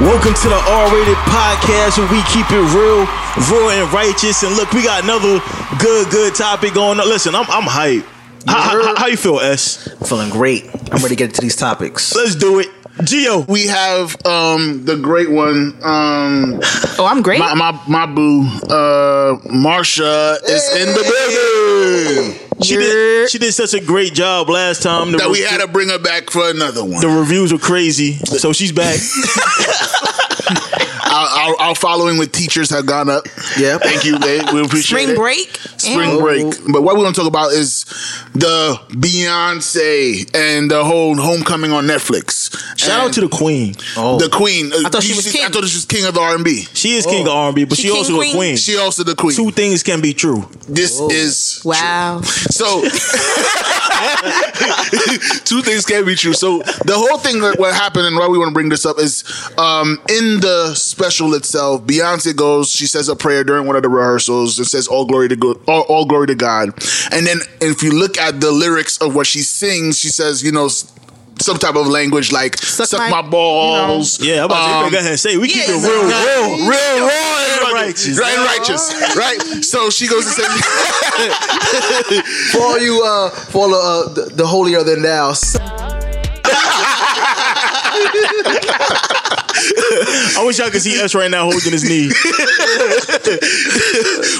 Welcome to the R-rated podcast where we keep it real, raw and righteous. And look, we got another good, good topic going on. Listen, I'm, I'm hyped. How, how, how you feel, S? Feeling great. I'm ready to get into these topics. Let's do it. Geo. We have um the great one, um Oh, I'm great. my my, my boo, uh Marsha is in the building. she did, she did such a great job last time. The, That we re- had to bring her back for another one. the reviews were crazy, so she's back. Our, our, our following with teachers have gone up. Yeah, Thank you, babe. We appreciate it. Spring it. break. Spring And- break. But what we're going to talk about is the Beyonce and the whole homecoming on Netflix. Shout out to the queen. Oh. the queen. I thought she was king. I thought she was king of the R&B. She is king of R&B, but She she, also queen? a queen. She also the queen. Two things can be true. This is Wow. So two things can be true. So the whole thing that what happened and why we want to bring this up is um, in the special itself, Beyonce goes, she says a prayer during one of the rehearsals. It says all glory to God, all, all glory to God. And then if you look at the lyrics of what she sings, she says, you know, some type of language like suck, Suck my, my- balls. Yeah, I'm about to Um, go ahead and say we keep yeah, it real, yeah. real, real, raw and righteous. Right, and righteous, right? So she goes and says, For all you, uh, for all uh, the, the holier than thou. I wish y'all could see us right now holding his knee.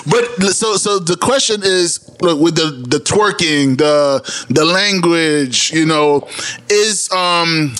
But so so the question is look with the the twerking, the the language, you know, is um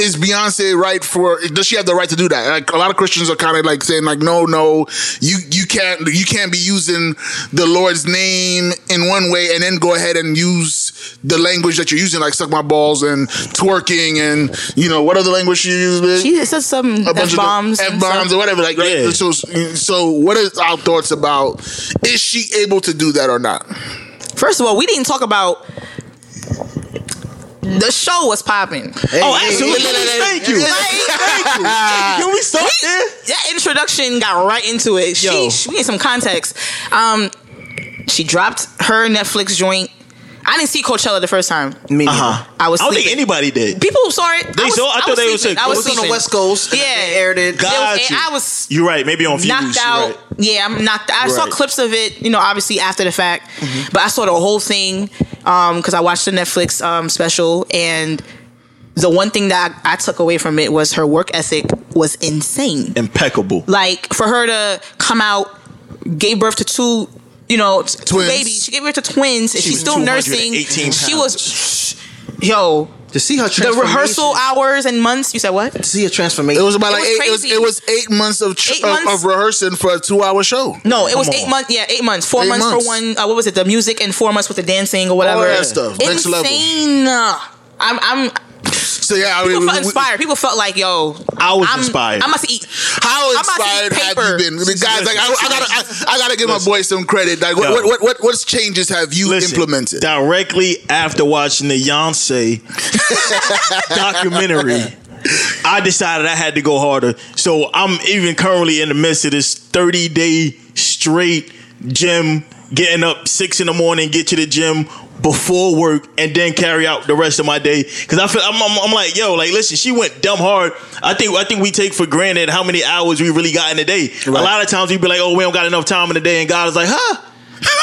is Beyonce right for does she have the right to do that? Like a lot of Christians are kind of like saying like no no you you can't you can't be using the Lord's name in one way and then go ahead and use the language that you're using like suck my balls and twerking and you know what other language you use with She said some F bombs. F bombs or whatever. Like, right? Yeah. so, so what is our thoughts about? Is she able to do that or not? First of all, we didn't talk about the show was popping. oh, absolutely. Thank you. Like, Can we start there? that introduction got right into it. Yo. She, she need some context. Um, she dropped her Netflix joint. I didn't see Coachella the first time. Me neither. Uh-huh. I was I don't think anybody did. People saw it. They I was, saw- I thought was they was sleeping. sick. I was was on the West Coast. and Yeah. They aired it. God. Was- you. I was You're right. Maybe on Fuse. knocked out. right. Yeah, I'm knocked. I saw clips of it. You know, obviously after the fact, Mm-hmm. but I saw the whole thing because I watched the Netflix um, special and. The one thing that I, I took away from it was her work ethic was insane. Impeccable. Like for her to come out, gave birth to two, you know, t- Twins. babies. She gave birth to twins, and She she's still nursing. 218 She was, yo, To see her the rehearsal hours and months. You said what? To see a transformation. It was about It like was eight, it, was, it was eight months of tr- Eight of, months? of rehearsing for a two hour show. No, it was Come eight months. Yeah, eight months. Four Eight months, months. for one. Uh, what was it? The music and four months with the dancing or whatever. that stuff. Next level. Insane. I'm. I'm. So yeah, I People mean, felt we- we- inspired. People felt like, yo, I was I'm, inspired. I must eat. how I'm about to eat inspired have you been? The guys, like I, I gotta, I, I gotta give Listen. my boy some credit. Like, what, what, what, what, what changes have you Listen, implemented? directly after watching the Beyonce documentary. I decided I had to go harder. So I'm even currently in the midst of this 30 day straight gym, getting up six in the morning, get to the gym before work, and then carry out the rest of my day. Cause I feel I'm, I'm, I'm like, yo, like listen, she went dumb hard. I think I think we take for granted how many hours we really got in a day. A lot of times we be like, oh, we don't got enough time in the day, and God is like, huh?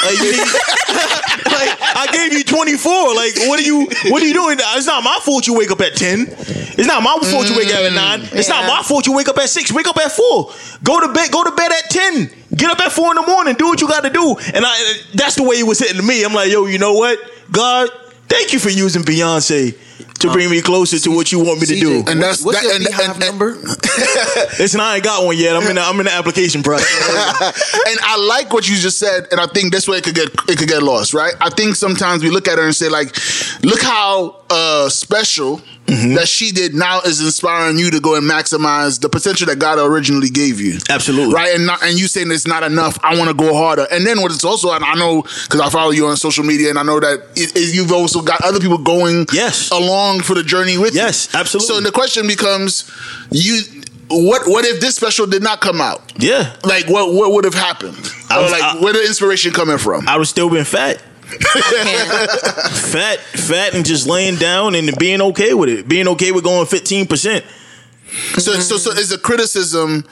Like, you need- like, I gave you 24. Like, what are you what are you doing? It's not my fault you wake up at 10. It's not my fault you wake up at 9. Mm, it's not my fault you wake up at 6. Wake up at 4. Go to bed, go to bed at 10. Get up at 4 in the morning. Do what you got to do. And I that's the way it was hitting me. I'm like, yo, you know what? God, thank you for using Beyonce to bring me closer to what you want me to do. And that's- what's that- your and- BeyHive and- number? Listen, I ain't got one yet. I'm in the, I'm in the application process. and I like what you just said, and I think this way it could get it could get lost, right? I think sometimes we look at her and say like, look how uh, special Mm-hmm. that she did now is inspiring you to go and maximize the potential that God originally gave you. Absolutely. right? And not, and you saying it's not enough. I want to go harder. And then what it's also, and I know because I follow you on social media, and I know that it, it- you've also got other people going Yes. along for the journey with you. Yes, absolutely. So the question becomes, you. What what if this special did not come out? yeah, Like what what would have happened? I or was- like I- where the inspiration coming from? I would still been fat. Fat, fat, and just laying down and being okay with it, being okay with going fifteen percent. So so so is a criticism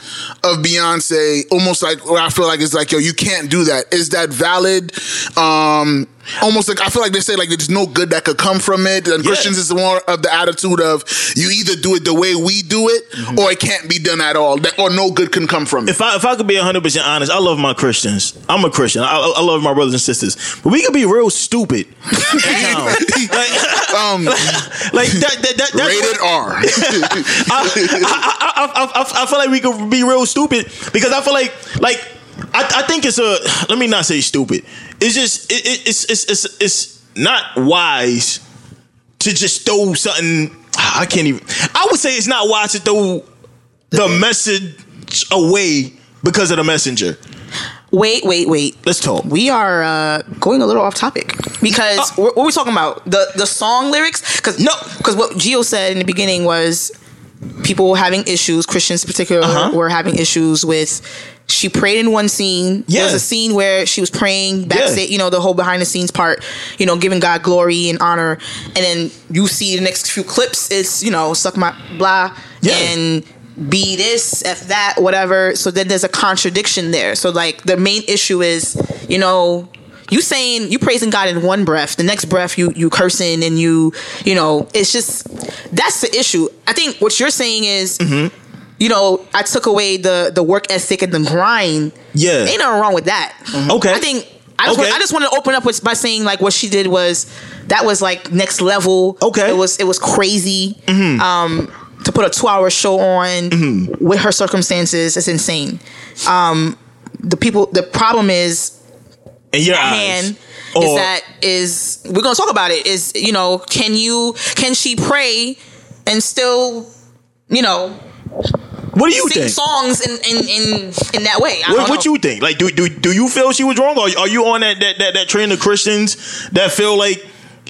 of Beyonce almost like where I feel like it's like yo you can't do that. Is that valid? Um almost like I feel like they say like there's no good that could come from it. And Yeah. Christians is more of the attitude of you either do it the way we do it or it can't be done at all. That, or no good can come from it. If I if I could be hundred percent honest, I love my Christians. I'm a Christian. I, I love my brothers and sisters, but we could be real stupid. like, Um like that. that, that that's rated R. I, I, I, I, I feel like we could be real stupid because I feel like like I, I think it's a let me not say stupid. It's just it, it, it's, it's it's it's not wise to just throw something. I can't even. I would say it's not wise to throw the message away because of the messenger. Wait, wait, wait. Let's talk. We are uh, going a little off topic because what, what are we talking about? The the song lyrics? Because No. because what Gio said in the beginning was people were having issues. Christians, in particular, Uh-huh. were having issues with. She prayed in one scene. There was a scene where she was praying backstage. Yeah. You know, the whole behind the scenes part. You know, giving God glory and honor, and then you see the next few clips. It's you know, suck my blah Yeah. and be this, f that, whatever. So then there's a contradiction there. So like the main issue is, you know, you saying you praising God in one breath, the next breath you you cursing and you, you know, it's just that's the issue. I think what you're saying is, Mm-hmm. You know, I took away the the work ethic and the grind. Yeah. ain't nothing wrong with that. Okay. I think. I just, Okay. want, I just want to open up with by saying like what she did was that was like next level. Okay. Mm-hmm. it was it was crazy. Um, to put a two hour show on Mm-hmm. with her circumstances it's insane. Um, the people, the problem is In your hand eyes. is that is we're gonna talk about it. Is you know can you can she pray and still you know What do you sing think? songs in in in, in that way? I What, don't what know. you think? Like, do, do do you feel she was wrong, or are you on that that that, that train of Christians that feel like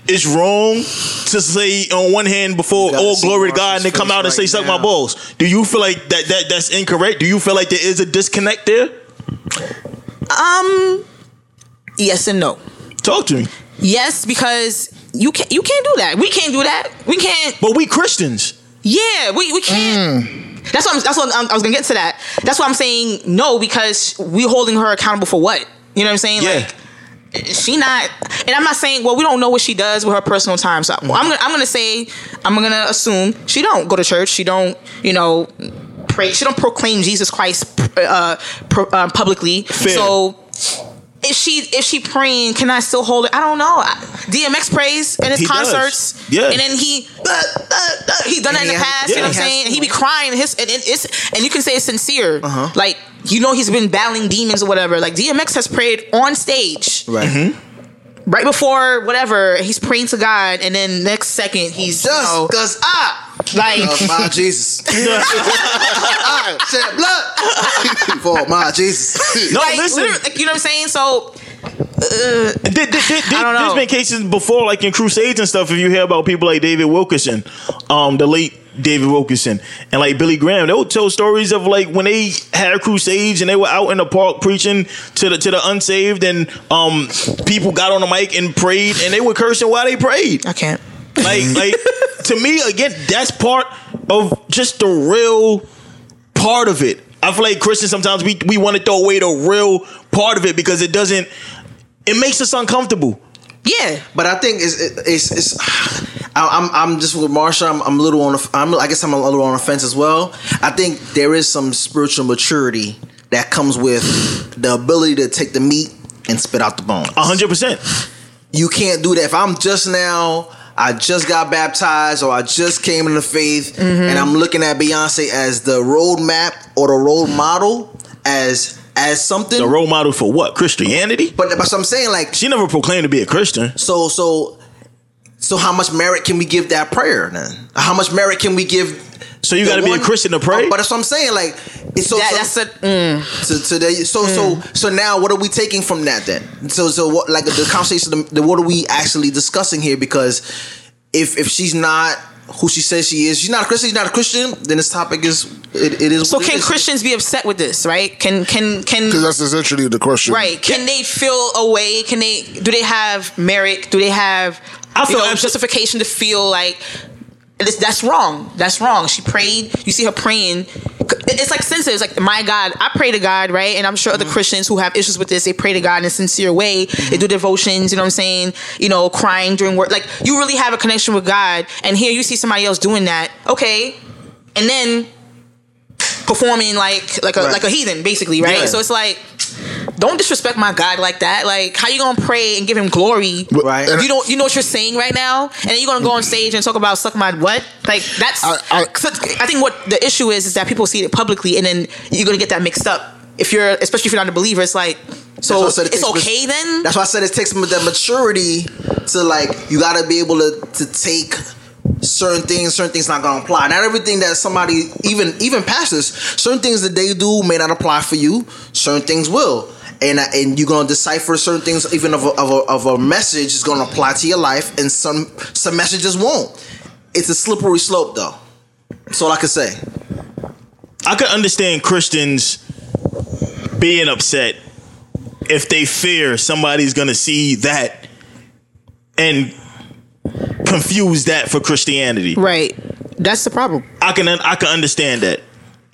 it's wrong to say on one hand before all glory to God and then come out and say right suck my balls? Do you feel like that that that's incorrect? Do you feel like there is a disconnect there? Um, yes and no. Talk to me. Yes, because you can't you can't do that. We can't do that. We can't. But we Christians. Yeah, we we can't. That's what I'm, that's what I'm, I was gonna get to that. That's why I'm saying no because we holding her accountable for what? You know what I'm saying? Yeah. Like she not, and I'm not saying well we don't know what she does with her personal time. So I'm gonna I'm gonna say I'm gonna assume she don't go to church. She don't you know pray. She don't proclaim Jesus Christ uh, pro, uh, publicly. Fair. So. If she if she praying, can I still hold it? I don't know. DMX prays in his He does. concerts, Yeah. and then he uh, uh, uh, he done that in the has- past. you know what I'm yeah, he has- saying? And he be crying. His and, and it's and you can say it's sincere. Uh-huh. Like you know he's been battling demons or whatever. Like DMX has prayed on stage Right. Mm-hmm. right before whatever. He's praying to God, and then next second he's you Just know, cause I like love my Jesus. Shed blood for my Jesus. No, like, listen. literally, like, you know what I'm saying? So There, there, there, I don't know. There's been cases before, like in crusades and stuff. If you hear about people like David Wilkerson, um, the late David Wilkerson, and like Billy Graham, they would tell stories of like when they had crusades and they were out in the park preaching to the to the unsaved, and um, people got on the mic and prayed, and they were cursing while they prayed. I can't. Like, like to me, again, that's part of just the real part of it. I feel like Christians sometimes we we want to throw away the real part of it because it doesn't. It makes us uncomfortable. Yeah, but I think it's it's, it's I- I'm I'm just with Marsha. I'm, I'm a little on. The, I'm I guess I'm a little on the fence as well. I think there is some spiritual maturity that comes with the ability to take the meat and spit out the bone. A hundred percent. You can't do that. If I'm just now I just got baptized or I just came into faith, Mm-hmm. and I'm looking at Beyonce as the roadmap or the role model as as something. The role model for what? Christianity? but but so I'm saying like She never proclaimed to be a Christian. so so so how much merit can we give that prayer then? How much merit can we give? So you got to be a Christian to pray. But that's what I'm saying. Like it's so, That, so that's a mm, to, to the, so so so now what are we taking from that then? So so what like the conversation the, the what are we actually discussing here? Because if if she's not who she says she is, she's not a Christian. She's not a Christian. Then this topic is it, it is. so can is. Christians be upset with this, right? Can can can Because that's essentially the question. right? Can they feel a way? Can they do they have merit? Do they have I you know, justification to feel like this, that's wrong? That's wrong. She prayed. You see her praying. It's like sensitive. It's like my God. I pray to God, right? And I'm sure Mm-hmm. other Christians who have issues with this, they pray to God in a sincere way. They do devotions. You know what I'm saying? You know, crying during work. Like you really have a connection with God. And here you see somebody else doing that. Okay, and then performing like like a Right. like a heathen, basically, right? Yeah. So it's like, don't disrespect my God like that. Like, how you gonna pray and give him glory? Right. You don't you know what you're saying right now, and then you're gonna go on stage and talk about suck my what? Like that's. I- I, I- I think what the issue is is that people see it publicly, and then you're gonna get that mixed up. If you're, especially if you're not a believer, it's like, so why I said it it's takes- okay then. That's why I said it takes the maturity to like you got to be able to to take certain things certain things not gonna apply. Not everything that somebody even even pastors certain things that they do may not apply for you. Certain things will. And uh, and you're gonna decipher certain things even of a, of a, of a message is gonna apply to your life and some some messages won't. It's a slippery slope though. That's all I can say. I could understand Christians being upset if they fear somebody's gonna see that and confuse that for Christianity. right. That's the problem. I can I can understand that,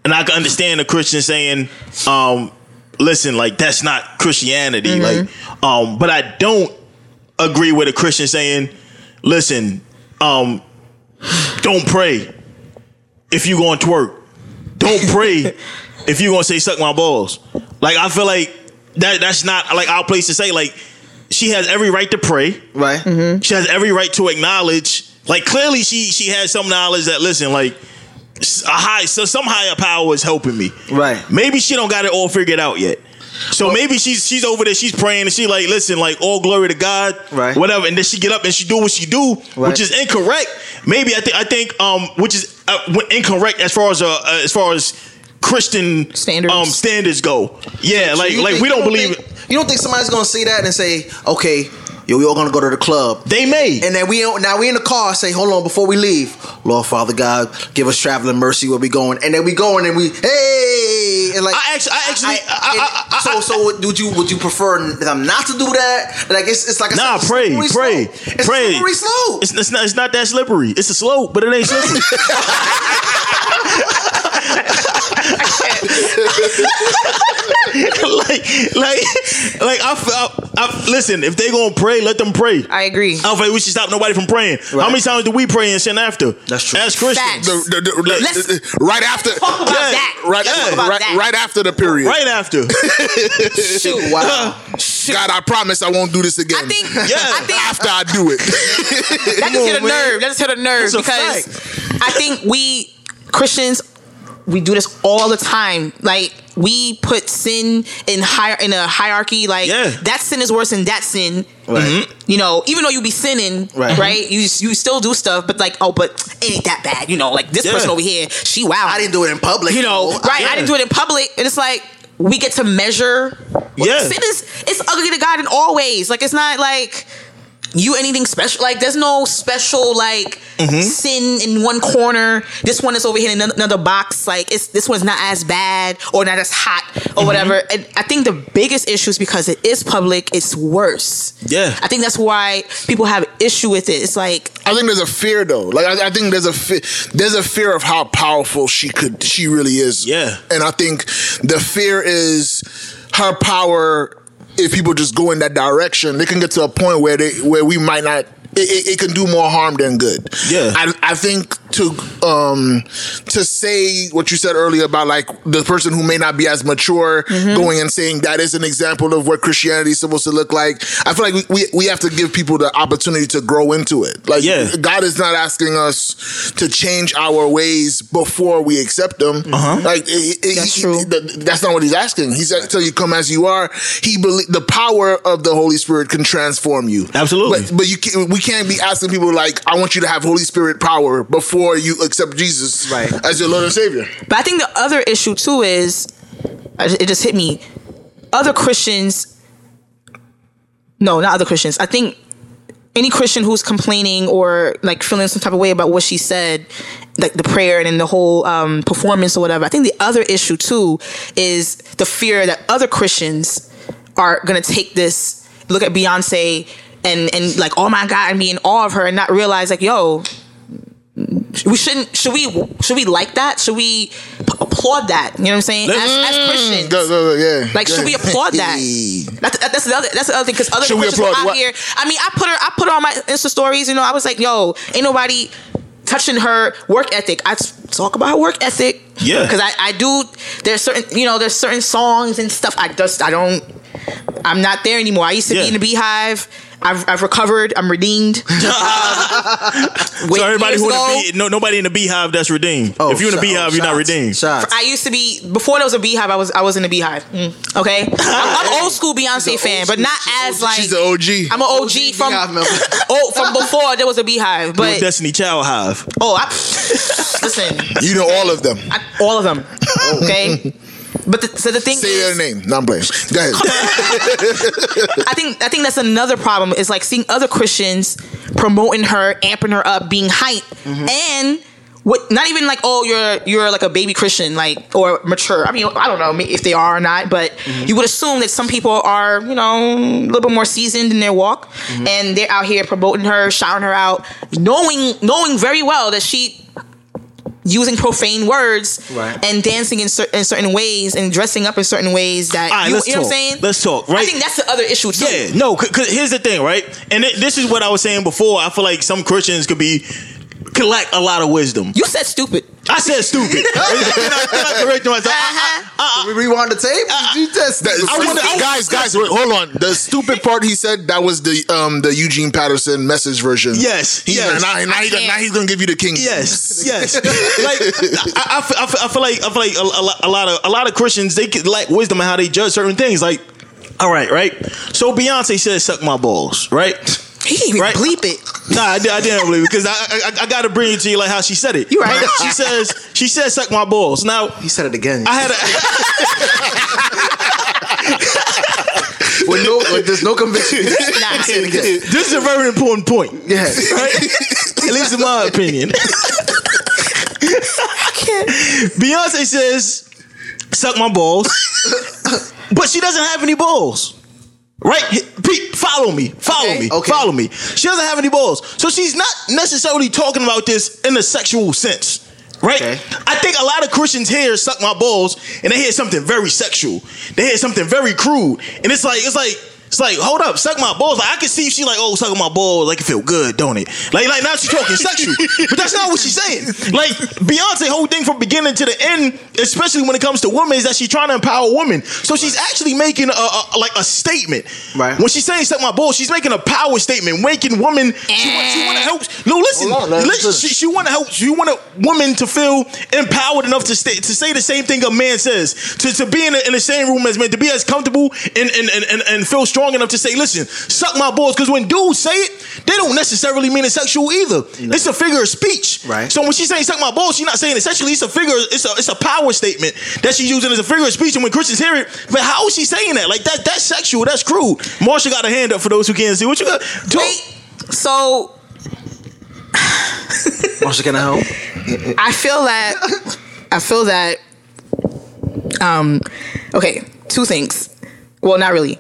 and I can understand a Christian saying, um, "Listen, like that's not Christianity." Like, um, but I don't agree with a Christian saying, "Listen, um, don't pray if you going to twerk. Don't pray if you gonna say suck my balls." Like, I feel like that that's not like our place to say. Like, she has every right to pray. right She has every right to acknowledge. Like clearly, she she has some knowledge that listen, like a high, so some higher power is helping me. Right. Maybe she don't got it all figured out yet. So maybe she's she's over there, she's praying, and she like, listen, like all glory to God, Right. Whatever, and then she get up and she do what she do, Right. which is incorrect. Maybe I think I think um, which is uh, incorrect as far as uh, uh, as far as Christian Standards. um standards go. Yeah, like like think- we you don't believe think- it. You don't think somebody's gonna say that and say, "Okay, yo, we all gonna go to the club." They may. And then we now we in the car say, "Hold on, before we leave, Lord Father God, give us traveling mercy where we going." And then we going and we hey, and like I actually- I actually- I- I- I- so so would you would you prefer them not to do that? Like it's it's like a Nah, pray, pray, slope. It's pray. slippery slope. It's, it's not. It's not that slippery. It's a slope, but it ain't slippery. like, like, like. I, I, I, listen. If they gonna pray, let them pray. I agree. I don't think we should stop nobody from praying. How many times do we pray and sin after? That's true. As Christians, Facts. The- the- the- the- Let's uh, uh, right after, Talk about Yeah, that. right, Let's talk about right, that. right after the period. right after. Shoot. Wow. Shoot. God, I promise I won't do this again. I think. Yeah. I think after I do it. that just hit a nerve. That just hit a nerve That's a because I think we Christians we do this all the time. Like we put sin in higher in a hierarchy. Like Yeah. that sin is worse than that sin. Right. Mm-hmm. You know, even though you be sinning, Right. right? You you still do stuff, but like, oh, but it ain't that bad. You know, like this Yeah. person over here, she wow. I didn't do it in public. you know, though. right? I didn't do it in public, and it's like we get to measure. Yeah. sin is it's ugly to God in all ways. Like it's not like you anything special. Like there's no special like Mm-hmm. sin in one corner. This one is over here in another, box. Like it's this one's not as bad or not as hot or Mm-hmm. whatever. And I think the biggest issue is because it is public. It's worse. Yeah. I think that's why people have issue with it. It's like I think there's a fear though. Like I, I think there's a fe- there's a fear of how powerful she could she really is. Yeah. And I think the fear is her power. If people just go in that direction, they can get to a point where they where we might not. It, it, it can do more harm than good. Yeah. I, I think to um to say what you said earlier about like the person who may not be as mature Mm-hmm. going and saying that is an example of what Christianity is supposed to look like. I feel like we, we, we have to give people the opportunity to grow into it. Like Yeah. God is not asking us to change our ways before we accept them. Uh-huh. Like it- it- That's he- true. th- that's not what he's asking. He's asking till you come as you are. He believe the power of the Holy Spirit can transform you. Absolutely. But but you can, we can't be asking people like I want you to have Holy Spirit power before you accept Jesus Right. as your Lord and Savior. But I think the other issue too is it just hit me. Other Christians, no, not other Christians. I think any Christian who's complaining or like feeling some type of way about what she said, like the prayer and then the whole um, performance or whatever. I think the other issue too is the fear that other Christians are gonna take this, look at Beyonce and and like, oh my God, and be in awe of her and not realize like, yo, we shouldn't should we should we like that? Should we p- applaud that? You know what i'm saying? As, as christians. Go, go, go, yeah. like should we applaud that? That's, that's the other that's the other thing because other Should Christians out what? here i mean i put her i put her on my insta stories you know i was like yo ain't nobody touching her work ethic. I talk about her work ethic. Yeah. because I, I do there's certain you know there's certain songs and stuff. I just i don't i'm not there anymore. I used to Yeah. be in the BeyHive I've, I've recovered. I'm redeemed. Um, So everybody who in ago- the bee, no, nobody in the BeyHive that's redeemed. Oh, if you're in the BeyHive, oh, you're not redeemed. Shots. I used to be before there was a BeyHive. I was I was in the BeyHive. Mm, okay, I'm, I'm old school Beyonce fan, old but not she's as like She's an OG. I'm an OG from BeyHive oh from before there was a BeyHive. Your But Destiny Child hive. oh, I, listen, you know all of them. I, all of them. Okay, but the, so the thing Say is, their name. Non blame. Go ahead. I think I think that's another problem is like seeing other Christians promoting her, amping her up, being hype, mm-hmm. and what not even like oh you're you're like a baby Christian like or mature. I mean I don't know if they are or not, but mm-hmm. you would assume that some people are you know a little bit more seasoned in their walk, mm-hmm. and they're out here promoting her, shouting her out, knowing knowing very well that she using profane words Right. and dancing in, cer- in certain ways and dressing up in certain ways that right, you, you know talk. what I'm saying. Let's talk, right? I think that's the other issue too. Yeah, no, because here's the thing, right? And it, this is what I was saying before. I feel like some Christians could be could lack a lot of wisdom. You said stupid. I said stupid. Can I, can I correct myself? Uh-huh. we rewind the tape. you just That- I wanna- I- guys, guys, wait, hold on. The stupid part he said that was the um the Eugene Patterson message version. Yes, He's yes. now, now, he, now he's gonna give you the king. Yes, yes. like I, I, feel- I, feel- I feel like I feel like a, a, lot, a lot of a lot of Christians they could lack wisdom in how they judge certain things. Like, all right, right. So Beyonce said, "Suck my balls," right? He didn't even Right. bleep it. Nah, I, I didn't believe it because I, I I got to bring it to you like how she said it. You right. She says she said, "Suck my balls." Now he said it again. I had a with no, with, there's no conviction. Nah. Say again. this is a very important point, Yeah. right? At least in my opinion. I can't. Beyonce says, "Suck my balls," but she doesn't have any balls. Right, Pete, follow me, follow Okay, me, okay. follow me. She doesn't have any balls, so she's not necessarily talking about this in a sexual sense, right? Okay. I think a lot of Christians hear "suck my balls" and they hear something very sexual. They hear something very crude, and it's like it's like. It's like, hold up, suck my balls. Like I can see she like, oh, sucking my balls, like it feel good, don't it? Like, like now she's talking sexual, but that's not what she's saying. Like Beyonce, whole thing from beginning to the end, especially when it comes to women, is that she's trying to empower women. So she's actually making a, a like a statement. Right. When she's saying suck my balls, she's making a power statement, making women. She want, she want to help. No, listen, on, listen. listen. She, she want to help. She want a woman to feel empowered enough to stay, to say the same thing a man says, to, to be in the, in the same room as men, to be as comfortable and and, and, and and feel strong enough to say, listen, suck my balls. Because when dudes say it, they don't necessarily mean it sexual either. It's a figure of speech. Right. So when she's saying suck my balls, she's not saying it sexually. It's a figure. It's a it's a power statement that she's using as a figure of speech. And when Christians hear it, but how is she saying that? Like that that's sexual. That's crude. Marsha got a hand up for those who can't see. What you got? Talk. Wait, so Marsha, can I help? I feel that I feel that um okay, two things. Well, not really.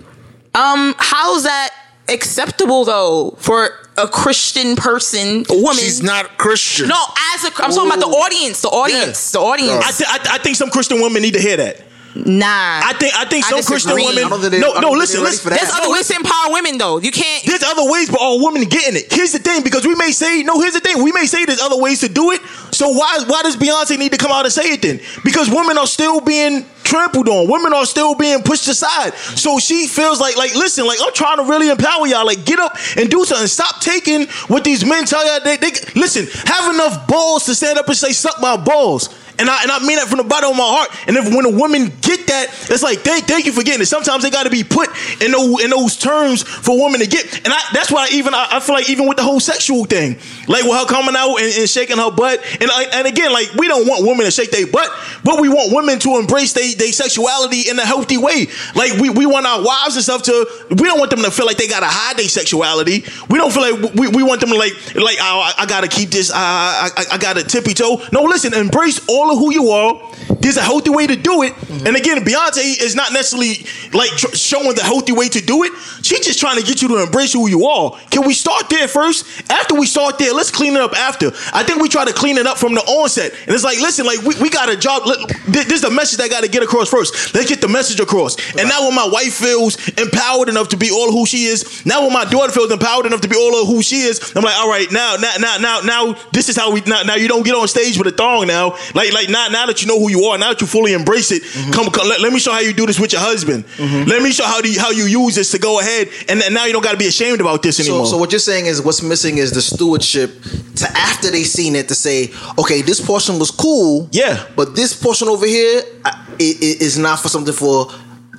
Um, how's that acceptable though for a Christian person, a woman? She's not Christian. No, as a I'm talking about the audience, the audience, the audience. I, th- I, th- I think some Christian women need to hear that. Nah, I think I think I some disagree. Christian women. don't they- no, no. Listen, listen. for that. there's other ways to empower women women though. You can't. There's other ways, but all women getting it? Here's the thing, because we may say, no, here's the thing. We may say there's other ways to do it. So why why does Beyonce need to come out and say it then? Because women are still being trampled on. Women are still being pushed aside. So she feels like, like, listen, like I'm trying to really empower y'all. Like, get up and do something. Stop taking what these men tell y'all. They, they listen, have enough balls to stand up and say, suck my balls. And I and I mean that from the bottom of my heart. And if when a woman get that, it's like thank thank you for getting it. Sometimes they got to be put in those in those terms for women to get. And I, that's why even I, I feel like even with the whole sexual thing, like with her coming out and, and shaking her butt, and I, and again like we don't want women to shake their butt, but we want women to embrace their they sexuality in a healthy way. Like we, we want our wives and stuff to we don't want them to feel like they gotta hide their sexuality. We don't feel like we, we want them to like like oh, I, I gotta keep this I, I, I gotta tippy toe. No, listen, embrace all of who you are. There's a healthy way to do it. Mm-hmm. And again, Beyonce is not necessarily like tr- showing the healthy way to do it. She's just trying to get you to embrace who you are. Can we start there first? After we start there, let's clean it up after. I think we try to clean it up from the onset. And it's like, listen, like we, we got a job. Let- This is the message that got to get across first. Let's get the message across. And now when my wife feels empowered enough to be all who she is, now when my daughter feels empowered enough to be all of who she is, I'm like, all right, now, now, now, now, now, this is how we. Now, now you don't get on stage with a thong. Now, like, like now, now that you know who you are, now that you fully embrace it, mm-hmm. come, come let, let me show how you do this with your husband. Mm-hmm. Let me show how do you, how you use this to go ahead, and then now you don't got to be ashamed about this anymore. so what you're saying is what's missing is the stewardship to after they seen it to say, okay, this portion was cool, Yeah. but this portion over here I- i- i- is not for something for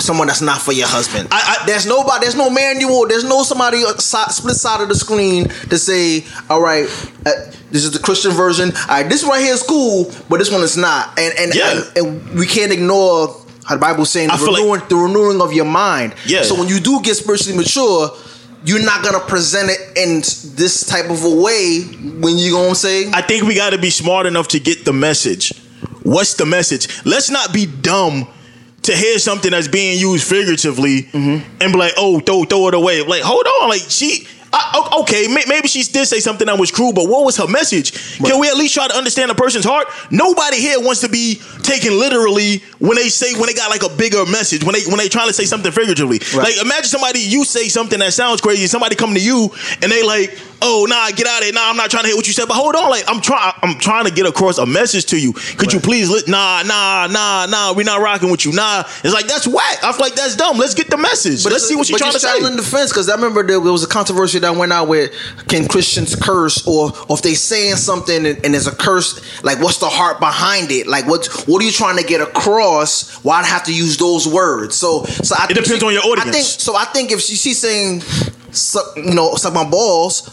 someone that's not for your husband. I- I- there's nobody, there's no manual, there's no somebody on si- split side of the screen to say, all right, uh, this is the Christian version. All right, this one right here is cool, but this one is not, and and Yeah. and, and we can't ignore. How the Bible's saying the feel like- renewing, the renewing of your mind. Yeah. So when you do get spiritually mature, you're not gonna present it in this type of a way when you gonna say I think we got to be smart enough to get the message. What's the message? Let's not be dumb to hear something that's being used figuratively and be like, "Oh, throw throw it away." Like, hold on, like she. I, okay, maybe she did say something that was cruel, but what was her message? Can we at least try to understand a person's heart? Nobody here wants to be taken literally when they say when they got like a bigger message when they when they trying to say something figuratively. Like imagine somebody you say something that sounds crazy, somebody come to you and they like, oh nah, get out of here. Nah, I'm not trying to hear what you said. But hold on, like I'm trying I'm trying to get across a message to you. Could you please li- nah, nah, nah, nah, we're not rocking with you. Nah. It's like that's whack. I feel like that's dumb. Let's get the message. But Let's see what you're trying to you're straddling say. the fence because I remember there was a controversy that went out where can Christians curse or, or if they saying something and, and there's a curse, like what's the heart behind it? Like what what are you trying to get across? Why I have to use those words? So so I It depends on your I audience. think so. I think if she, she's saying, suck, you know, suck my balls.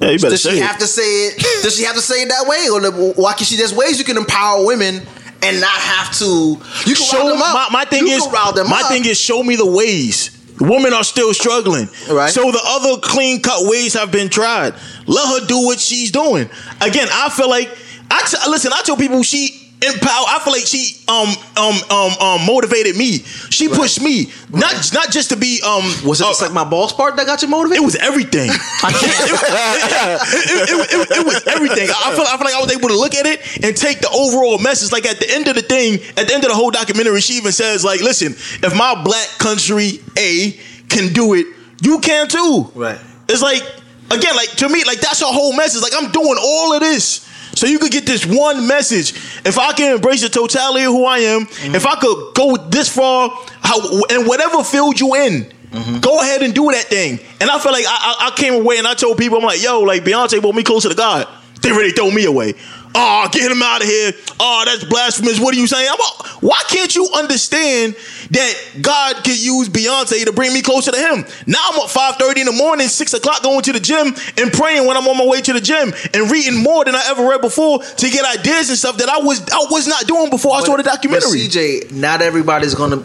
Yeah, you better Does she it. have to say it? Does she have to say it that way, or why can she? There's ways you can empower women and not have to. You can show them up. my, my thing you is my up. thing is show me the ways women are still struggling Right. so the other clean cut ways have been tried let her do what she's doing again i feel like i t- listen i tell people she empower i feel like she um um um um motivated me she pushed me not not just to be um Was it uh, just like my balls part that got you motivated? it was everything. It, it- it- it- it was everything. I feel, I feel like I was able to look at it and take the overall message. Like at the end of the thing, at the end of the whole documentary, she even says, like, listen, if my black country A can do it, you can too. Right. It's like, again, like to me, like that's her whole message. Like I'm doing all of this. So you could get this one message. If I can embrace the totality of who I am, mm-hmm. if I could go this far, how and whatever field you in, mm-hmm. go ahead and do that thing. And I feel like I, I, I came away and I told people, I'm like, yo, like Beyonce brought me closer to God. They really throw me away. Oh, get him out of here. Oh, that's blasphemous. What are you saying? Why can't you understand that God could use Beyonce to bring me closer to Him? Now I'm up 5:30 in the morning, six o'clock, going to the gym and praying when I'm on my way to the gym and reading more than I ever read before to get ideas and stuff that I was I was not doing before I saw the documentary. But CJ, not everybody's gonna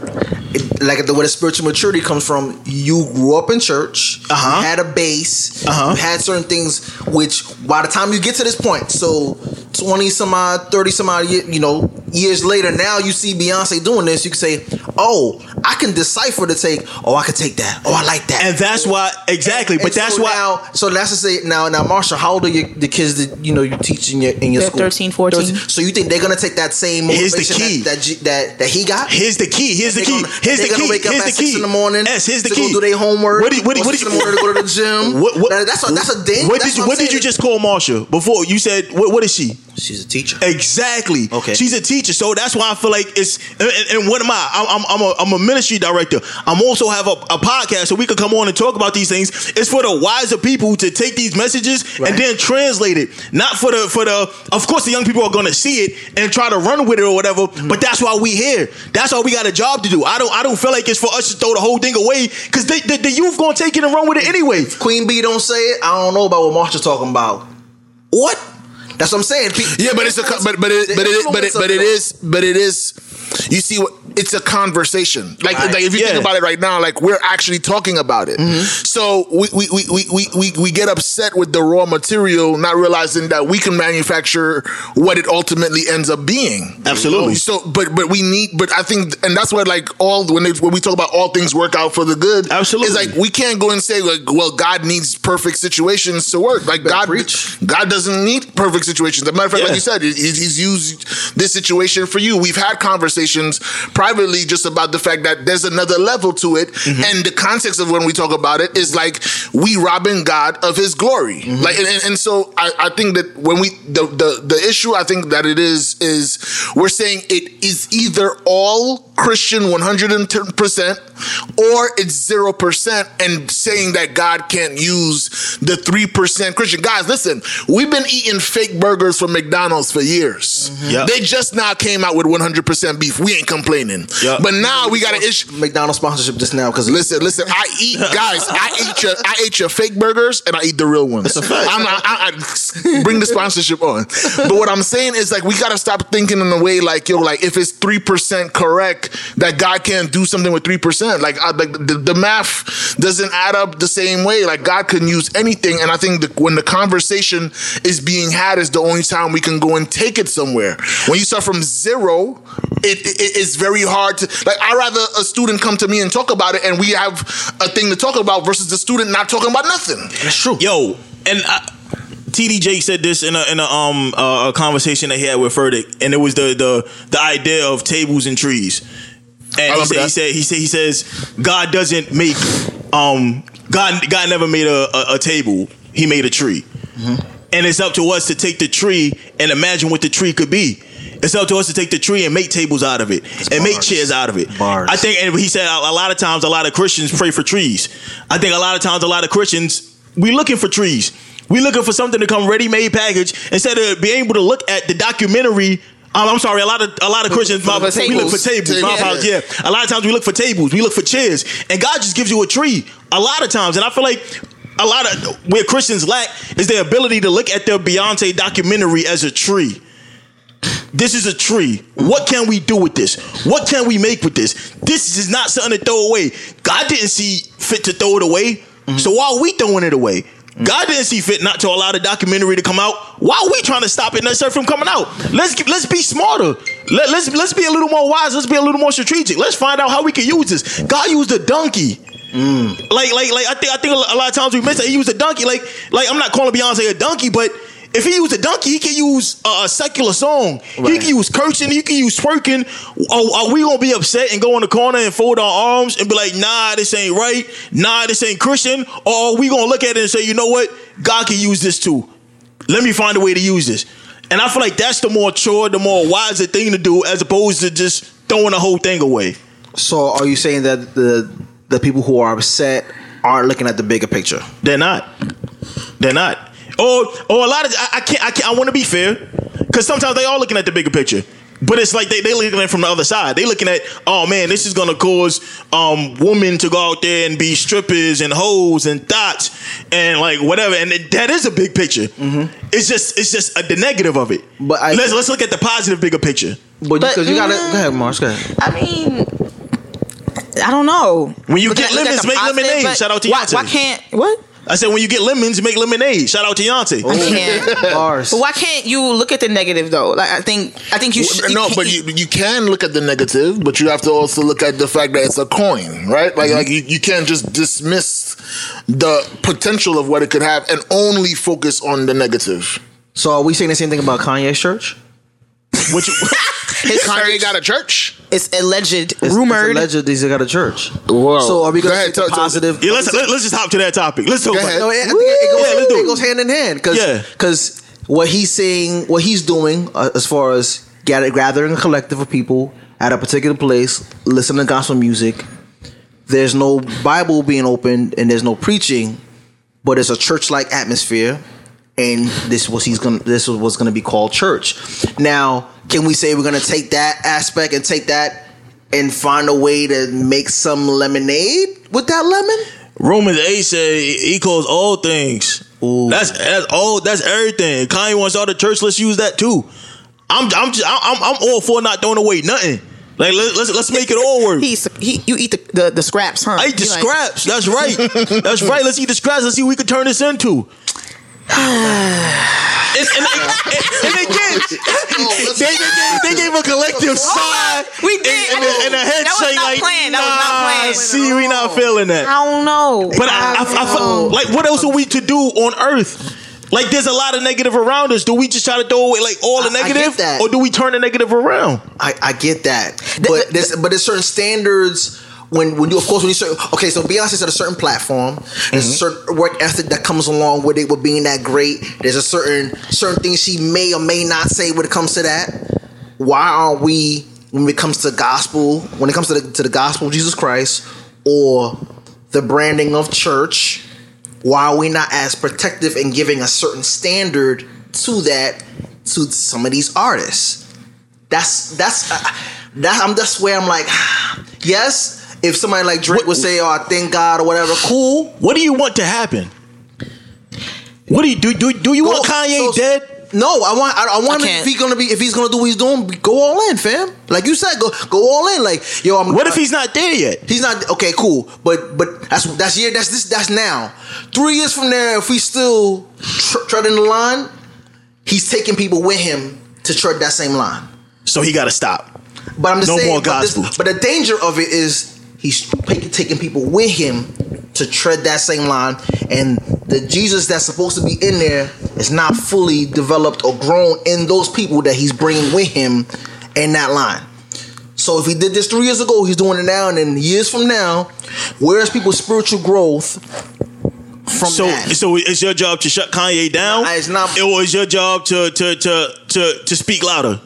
like the where the spiritual maturity comes from. You grew up in church. Uh-huh. Had a base. Uh-huh. Had certain things which by the time you get to this point, so twenty some odd, thirty some odd, you know, years later, now you see Beyonce doing this, you can say, "Oh, I can decipher the take. Oh, I could take that. Oh, I like that." And that's why exactly. And but that's so why Now, so that's to say now, now, Marsha, how old are your, the kids that you know you teach in your in your They're school? 13, 14. So you think they're gonna take that same Here's the key. that that, that that he got? Here's the key. Here's the They key. gonna- Here's they the gonna key. wake up Here's at the key. six in the morning. Yes, here's the to key. Go do their homework. What did, what, did- or what six did in the morning to go to the gym. What, what, That- that's a, that's a ding. What that's did you I'm What did you saying. just call Marsha before? You said what? What is she? She's a teacher. Exactly. Okay. She's a teacher, so that's why I feel like it's. And, and what am I? I'm, I'm, I'm, a, I'm a ministry director. I'm also have a, a podcast, so we could come on and talk about these things. It's for the wiser people to take these messages Right. and then translate it. Not for the for the. Of course, the young people are going to see it and try to run with it or whatever. Mm-hmm. But that's why we here. That's why we got a job to do. I don't. I don't feel like it's for us to throw the whole thing away because the, the youth going to take it and run with it anyway. Queen B don't say it. I don't know about what Marsha's talking about. What? That's what I'm saying. Pe- Yeah, but it's a but but it, but it, but it, but it is but it is. You see? It's a conversation. Like, Right. like if you Yeah. think about it right now, like we're actually talking about it. Mm-hmm. So we we, we, we, we we get upset with the raw material, not realizing that we can manufacture what it ultimately ends up being. Absolutely. So, but but we need. But I think, and that's why like all when they, when we talk about all things work out for the good. Absolutely. It's like we can't go and say like, well, God needs perfect situations to work. Like Better God, preach. God doesn't need perfect situations. As a matter of fact, Yeah. like you said, he's, he's used this situation for you. We've had conversations privately just about the fact that there's another level to it, Mm-hmm. and the context of when we talk about it is like we robbing God of His glory. Mm-hmm. Like, and, and- and so I, I think that when we the, the the issue I think that it is is we're saying it is either all Christian 110 percent or it's zero percent, and saying that God can't use the three percent Christian guys. Listen, we've been eating fake burgers from McDonald's for years. Mm-hmm. Yep. They just now came out with 100 percent beef. We ain't complaining. Yep. But now we got an issue. McDonald's sponsorship just now because Listen, listen. I eat, guys. I eat your, I ate your fake burgers, and I eat the real ones. That's a fact. I'm not, I, I bring the sponsorship on. But what I'm saying is, like, we gotta stop thinking in a way like, yo, like, if it's three percent correct, that God can't do something with three percent. Like, I, like the, the math doesn't add up the same way. Like, God can use anything, and I think that when the conversation is being had, is the only time we can go and take it somewhere. When you start from zero, it, it it's very hard to like. I rather a student come to me and talk about it, and we have a thing to talk about versus the student not talking about nothing. that's true. Yo, and I, TD Jakes said this in a in a um uh, a conversation that he had with Furtick, and it was the the the idea of tables and trees. And he said, he said he said he says God doesn't make um God God never made a, a, a table. He made a tree. And it's up to us to take the tree and imagine what the tree could be. It's up to us to take the tree and make tables out of it and make chairs out of it. Bars. I think, and he said a, a lot of times, a lot of Christians pray for trees. I think a lot of times, a lot of Christians we looking for trees. We looking for something to come ready made package instead of being able to look at the documentary. Um, I'm sorry, a lot of a lot of Christians my, for we look for tables. tables. Yeah. yeah. A lot of times we look for tables, we look for chairs, and God just gives you a tree. A lot of times, and I feel like a lot of where Christians lack is their ability to look at their Beyonce documentary as a tree. This is a tree. What can we do with this? What can we make with this? This is not something to throw away. God didn't see fit to throw it away. So why are we throwing it away? God didn't see fit not to allow the documentary to come out. Why are we trying to stop it start from coming out? Let's let's be smarter. Let, let's let's be a little more wise. Let's be a little more strategic. Let's find out how we can use this. God used a donkey. Mm. Like like like I think I think a lot of times we miss that he used a donkey. Like like I'm not calling Beyonce a donkey, but if he used a donkey, he can use a, a secular song. He can use cursing. He can use twerking. Are, are we gonna be upset and go in the corner and fold our arms and be like, Nah, this ain't right. Nah, this ain't Christian. Or are we gonna look at it and say, You know what? God can use this too. Let me find a way to use this. And I feel like that's the more chore, the more wiser thing to do, as opposed to just throwing the whole thing away. So are you saying that the the people who are upset aren't looking at the bigger picture? They're not. They're not. Or or a lot of I, I can't I can't I want to be fair because sometimes they are looking at the bigger picture. But it's like they they looking at it from the other side. They looking at oh man, this is gonna cause um women to go out there and be strippers and hoes and thoughts and like whatever. And it- that is a big picture. It's just it's just uh the negative of it. But I- let's let's look at the positive bigger picture. But But, because you, gotta mm, go ahead, Mars. Go ahead. I mean, I don't know. When you Look get at- lemons, make lemonade. Shout out to why, Yonce. why can't what? I said when you get lemons, you make lemonade. Shout out to Yonce. Oh. I can't. Bars. But why can't you look at the negative though? Like I think I think you should. no, can't- but you you can look at the negative, but you have to also look at the fact that it's a coin, right? Like mm-hmm. like you, you can't just dismiss the potential of what it could have and only focus on the negative. So are we saying the same thing about Kanye's church? Which, his Kanye church got a church. is alleged, It's- rumored. It's alleged he's got a church. Whoa. So are we Go going to ahead, take the tell- tell- positive? yeah, let's let, us just hop to that topic. Let's talk Go about ahead. No, I I think it Yeah, goes, let's do it it. goes hand in hand because Yeah. what he's saying, what he's doing, uh, as far as gather, gathering a collective of people at a particular place, listening to gospel music. There's no Bible being opened and there's no preaching, but it's a church-like atmosphere, and this was he's gonna this was what's gonna be called church. Now, can we say we're gonna take that aspect and take that and find a way to make some lemonade with that lemon? Romans 8 said he calls all things. Ooh. That's that's all that's everything. Kanye wants all the church, let's use that too. I'm I'm just I'm I'm all for not throwing away nothing. Like let, let's let's make it all work. He's he, you eat the, the, the scraps, huh? I eat the You like- scraps. That's right. That's right. Let's eat the scraps. Let's see what we could turn this into. And, and, they, and they gave, they, they, gave, they gave a collective oh, sigh. We did. And, and, a, and a head shake like, planned. That was nah, not planned. see, we not feeling that. I don't know. But I, I, I, feel- like, what else are we to do on Earth? Like, there's a lot of negative around us. Do we just try to throw away like all the I- I get negative, that. or do we turn the negative around? I, I get that, but there's but there's certain standards when when you of course when you certain okay so Beyonce's at a certain platform. There's a certain work ethic that comes along with it with being that great. There's a certain certain things she may or may not say when it comes to that. Why aren't we when it comes to gospel when it comes to the, to the gospel of Jesus Christ or the branding of church why are we not as protective in giving a certain standard to that to some of these artists? That's that's uh, that I'm that's where I'm like, yes. If somebody like Drake would say, "Oh, I thank God" or whatever, cool. What do you want to happen? What do you do? Do, do you want Go- Kanye so- dead? No, I want. I, I want I him if he's gonna be if he's gonna do what he's doing, go all in, fam. Like you said, go go all in. Like yo, I'm. What if he's not there yet? He's not okay. Cool, but but that's that's year. That's this. That's now. Three years from there, if we still tr- treading the line, he's taking people with him to tread that same line. So he got to stop. But I'm just No saying. more but, this- gospel. but the danger of it is he's taking people with him to tread that same line, and the Jesus that's supposed to be in there is not fully developed or grown in those people that he's bringing with him in that line. So if he did this three years ago, he's doing it now, and then years from now, where's people's spiritual growth from So, that? so it's your job to shut Kanye down, it's not- or it's your job to to to to to speak louder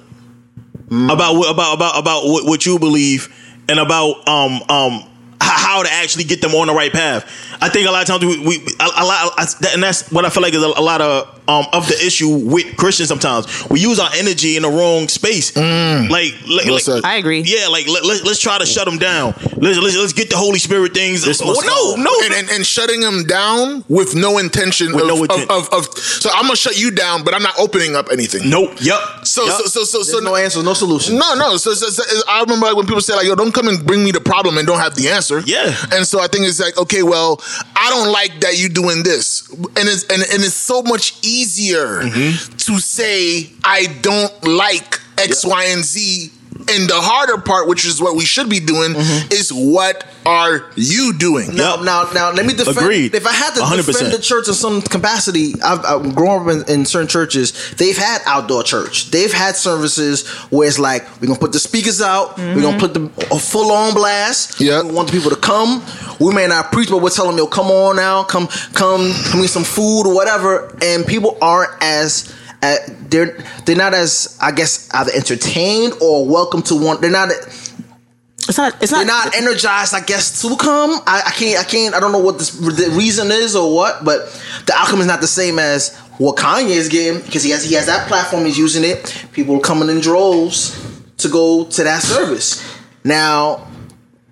Mm. about what about about about what, what you believe and about um um how to actually get them on the right path. I think a lot of times we, we a, a lot, I, that- and that's what I feel like is a, a lot of um of the issue with Christians. Sometimes we use our energy in the wrong space. Like, like, like- I agree. yeah, like let, let, let's try to shut them down. Let's, let's let's get the Holy Spirit things. This Oh, no, no, and, and, and shutting them down with no intention, With of, no of- intent. Of, of, So I'm gonna shut you down, but I'm not opening up anything. nope, Yep. So yup. so so so, so There's no answer, no solution. No, no. So, so, so I remember like when people say like, "Yo, don't come and bring me the problem and don't have the answer." Yeah. And so I think it's like, okay, well, I don't like that you're doing this, and it's and, and it's so much easier Mm-hmm. to say I don't like X, Y, and Z. And the harder part, which is what we should be doing, Mm-hmm. is what are you doing? Now, Yep. now, now, let me defend. Agreed. If I had to 100%. defend the church in some capacity, I've, I've grown up in, in certain churches. They've had outdoor church. They've had services where it's like we're gonna put the speakers out. We're gonna put the a full on blast. Yeah, We want the people to come. We may not preach, but we're telling them, "Yo, come on now, come, come, come get some food or whatever." And people aren't as uh, they're they're not as I guess either entertained or welcome to one. They're not It's not. It's not. they're not energized, I guess, to come. I, I can't, I can't, I don't know what this, the reason is or what, but the outcome is not the same as what Kanye is getting because he has he has that platform, he's using it. People are coming in droves to go to that service. Now,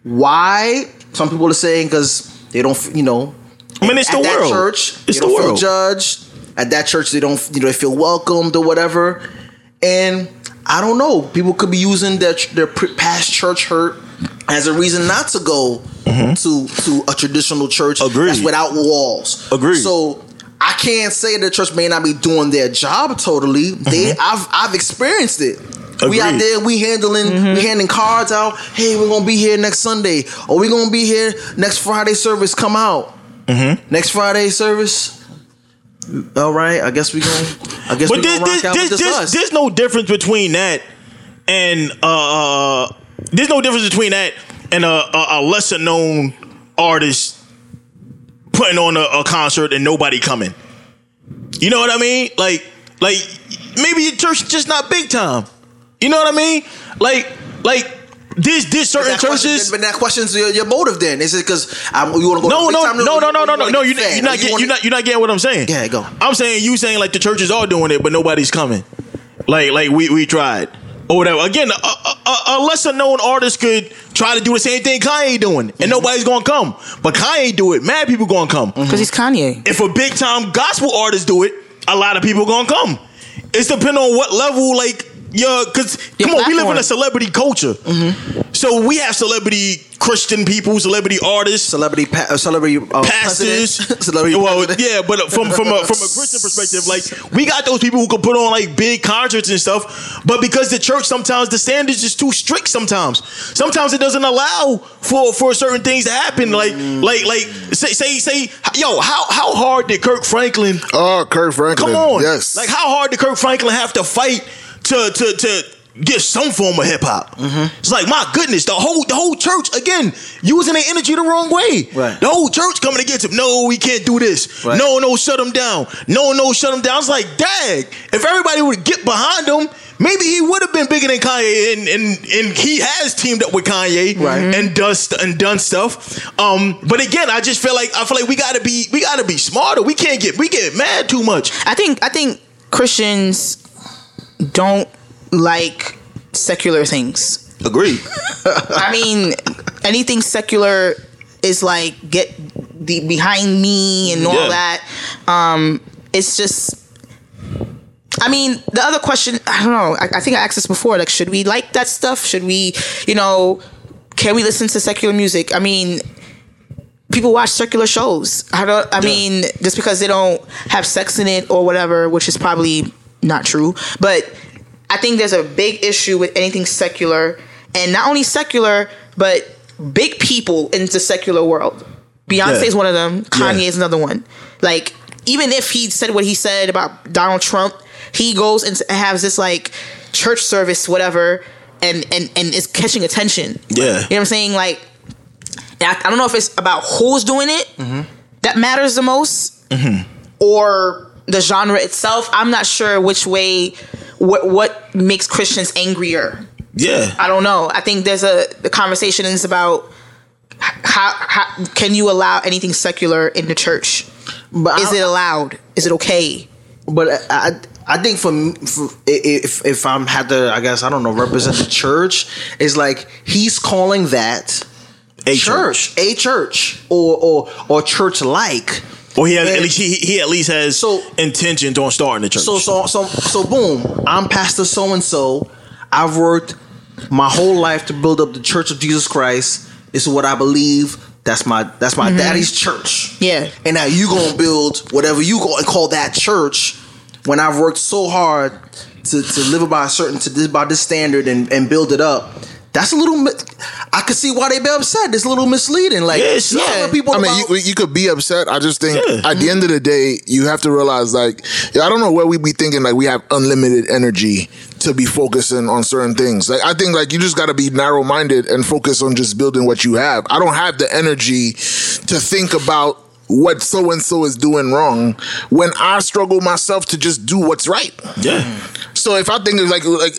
why? Some people are saying because they don't, you know, I mean, it's at the that world. church, It's they the don't world. feel judged. At that church, they don't, you know, they feel welcomed or whatever. And I don't know. People could be using their their past church hurt as a reason not to go mm-hmm. to to a traditional church Agreed. that's without walls. Agreed. So I can't say the church may not be doing their job totally. They mm-hmm. I've I've experienced it. We out there, we handling, we mm-hmm. handing cards out. Hey, we're gonna be here next Sunday, or we're gonna be here next Friday service. Come out. Next Friday service. All right, I guess we gonna. I guess we But there's, gonna rock there's, out there's, with this there's, us. there's no difference between that and uh, uh there's no difference between that and a, a, a lesser known artist putting on a, a concert and nobody coming. You know what I mean? Like like maybe your church just not big time. You know what I mean? Like like this this certain That question- churches. but that question's your, your motive. Then is it because um, you want to go? No, to no, big time no, no, no, no, no, or no. You're, you're not getting you you're not you're not getting what I'm saying. Yeah, go. I'm saying you saying like the churches are doing it, but nobody's coming. Like like we we tried or whatever. Again, a, a, a- a lesser known artist could try to do the same thing Kanye doing, and mm-hmm. nobody's gonna come. But Kanye do it, mad people gonna come. Mm-hmm. Because he's Kanye. If a big time gospel artist do it, a lot of people gonna come. It's depending on what level, like yeah, because Your come on, we live in a celebrity culture. So we have celebrity Christian people, celebrity artists, Celebrity, pa- uh, celebrity uh, pastors. celebrity. well, yeah, but from from a, from a Christian perspective, like we got those people who can put on like big concerts and stuff. But because the church sometimes the standards is too strict. Sometimes, sometimes it doesn't allow for for certain things to happen. Like like like say say say yo, how how hard did Kirk Franklin? Oh, Kirk Franklin. Come on, Yes. Like how hard did Kirk Franklin have to fight to to to get some form of hip hop? Mm-hmm. It's like my goodness, the whole the whole church again using their energy the wrong way. Right. The whole church coming against him. No, we can't do this. Right. No, no, shut him down. No, no, shut him down. It's like, dag, if everybody would get behind him. Maybe he would have been bigger than Kanye, and, and and he has teamed up with Kanye, Right. And does and done stuff. Um, but again, I just feel like I feel like we gotta be we gotta be smarter. We can't get we get mad too much. I think I think Christians don't like secular things. Agree. I mean, anything secular is like get the behind me and all Yeah. that. Um, it's just. I mean, the other question, I don't know. I, I think I asked this before. Like, should we like that stuff? Should we, you know, can we listen to secular music? I mean, people watch secular shows. I don't. I mean, just because they don't have sex in it or whatever, which is probably not true. But I think there's a big issue with anything secular, and not only secular, but big people in the secular world. Beyonce Yeah. is one of them. Kanye Yeah. is another one. Like, even if he said what he said about Donald Trump, he goes and has this like church service, whatever, and and and is catching attention. Yeah. you know what I'm saying? Like, I, I don't know if it's about who's doing it mm-hmm. that matters the most, mm-hmm. or the genre itself. I'm not sure which way, what what makes Christians angrier. Yeah. I don't know. I think there's a the conversation is about how, how can you allow anything secular in the church? But Is it allowed? Is it okay? But I, I think for, m- for if if I'm had to, I guess I don't know, represent the church is like he's calling that A church, a church, or or or church like. Or he has at least he, he at least has So- intentions on starting the church. So so so so boom, I'm Pastor so and so. I've worked my whole life to build up the Church of Jesus Christ. This is what I believe. That's my that's my mm-hmm. daddy's church. Yeah. And now you gonna build whatever you gonna call that church when I've worked so hard to, to live by a certain to this by this standard and, and build it up. That's a little. I could see why they be upset. It's a little misleading. Like Yeah, it's you not. people. I mean, about- you, you could be upset. I just think Yeah. at the end of the day, you have to realize, like, yeah, I don't know where we be thinking like we have unlimited energy to be focusing on certain things. Like, I think like you just got to be narrow minded and focus on just building what you have. I don't have the energy to think about what so and so is doing wrong when I struggle myself to just do what's right. yeah. So if I think it's like like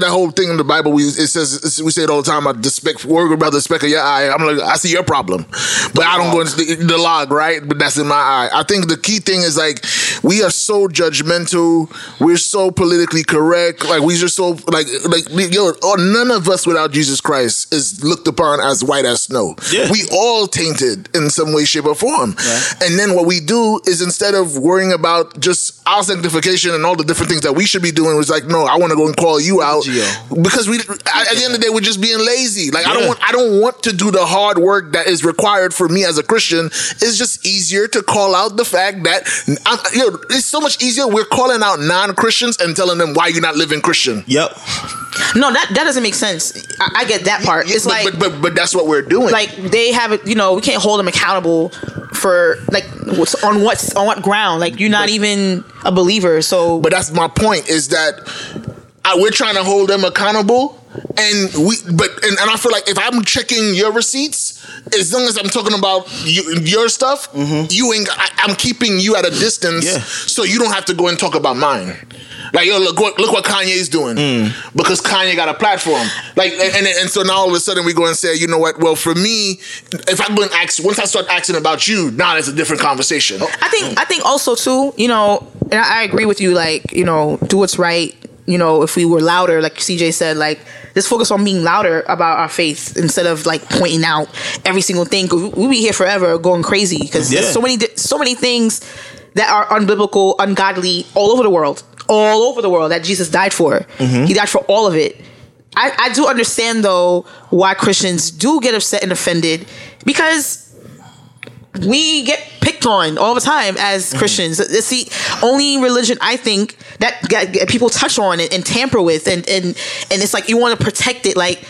that whole thing in the Bible, we it says we say it all the time about the speck, worry about the speck of your eye. I'm like I see your problem, but I don't go into the, the log, right? But that's in my eye. I think the key thing is like we are so judgmental. We're so politically correct. Like we just so like like yo, none of us without Jesus Christ is looked upon as white as snow. Yeah. We all tainted in some way, shape, or form. And then what we do is instead of worrying about just our sanctification and all the different things that we should be doing, was like, no, I want to go and call you out Gio. because we at at the end of the day we're just being lazy. Like I don't want I don't want to do the hard work that is required for me as a Christian. It's just easier to call out the fact that I'm, you know, it's so much easier. We're calling out non Christians and telling them why you're not living Christian. Yep. No, that that doesn't make sense. I, I get that part. It's but, like but, but but that's what we're doing. like they have it. You know, we can't hold them accountable for like on what's on what ground. Like you're not even a believer. So But that's my point is that I, we're trying to hold them accountable. And we, but and, and I feel like if I'm checking your receipts, as long as I'm talking about you, your stuff, mm-hmm. you ain't. I, I'm keeping you at a distance, Yeah. so you don't have to go and talk about mine. Like yo, look what look what Kanye's doing mm. because Kanye got a platform. Like and, and and so now all of a sudden we go and say, you know what? Well, for me, if I go and ask, once I start asking about you, now it's a different conversation. Oh. I think I think also too, you know, and I, I agree with you. Like you know, do what's right. You know, if we were louder, like CJ said, like let's focus on being louder about our faith instead of like pointing out every single thing. Cause we'll be here forever going crazy because Yeah. there's so many so many things that are unbiblical, ungodly all over the world, all over the world that Jesus died for. He died for all of it. I, I do understand though why Christians do get upset and offended because we get picked on all the time as Mm-hmm. Christians. It's the only religion I think that people touch on and, and tamper with, and and and it's like you want to protect it. Like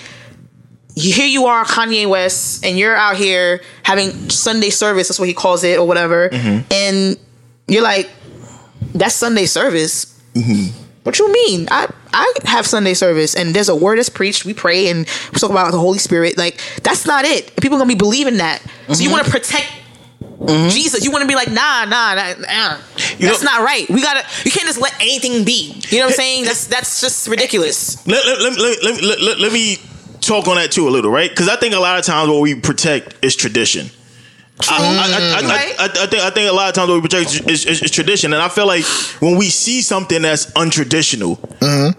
here you are, Kanye West, and you're out here having Sunday service. That's what he calls it, or whatever. Mm-hmm. And you're like, that's Sunday service. Mm-hmm. What you mean? I I have Sunday service and there's a word that's preached. We pray and we talk about the Holy Spirit. Like that's not it. And people gonna be believing that. So Mm-hmm. you want to protect Jesus. You want to be like, nah, nah, nah, nah. You that's know- not right. We gotta. You can't just let anything be. You know what I'm saying? That's that's just ridiculous. Let, let, let, let, let, let, let, let me talk on that too a little, right? Because I think a lot of times what we protect is tradition. I, think I think a lot of times what we protect is, is, is tradition, and I feel like when we see something that's untraditional,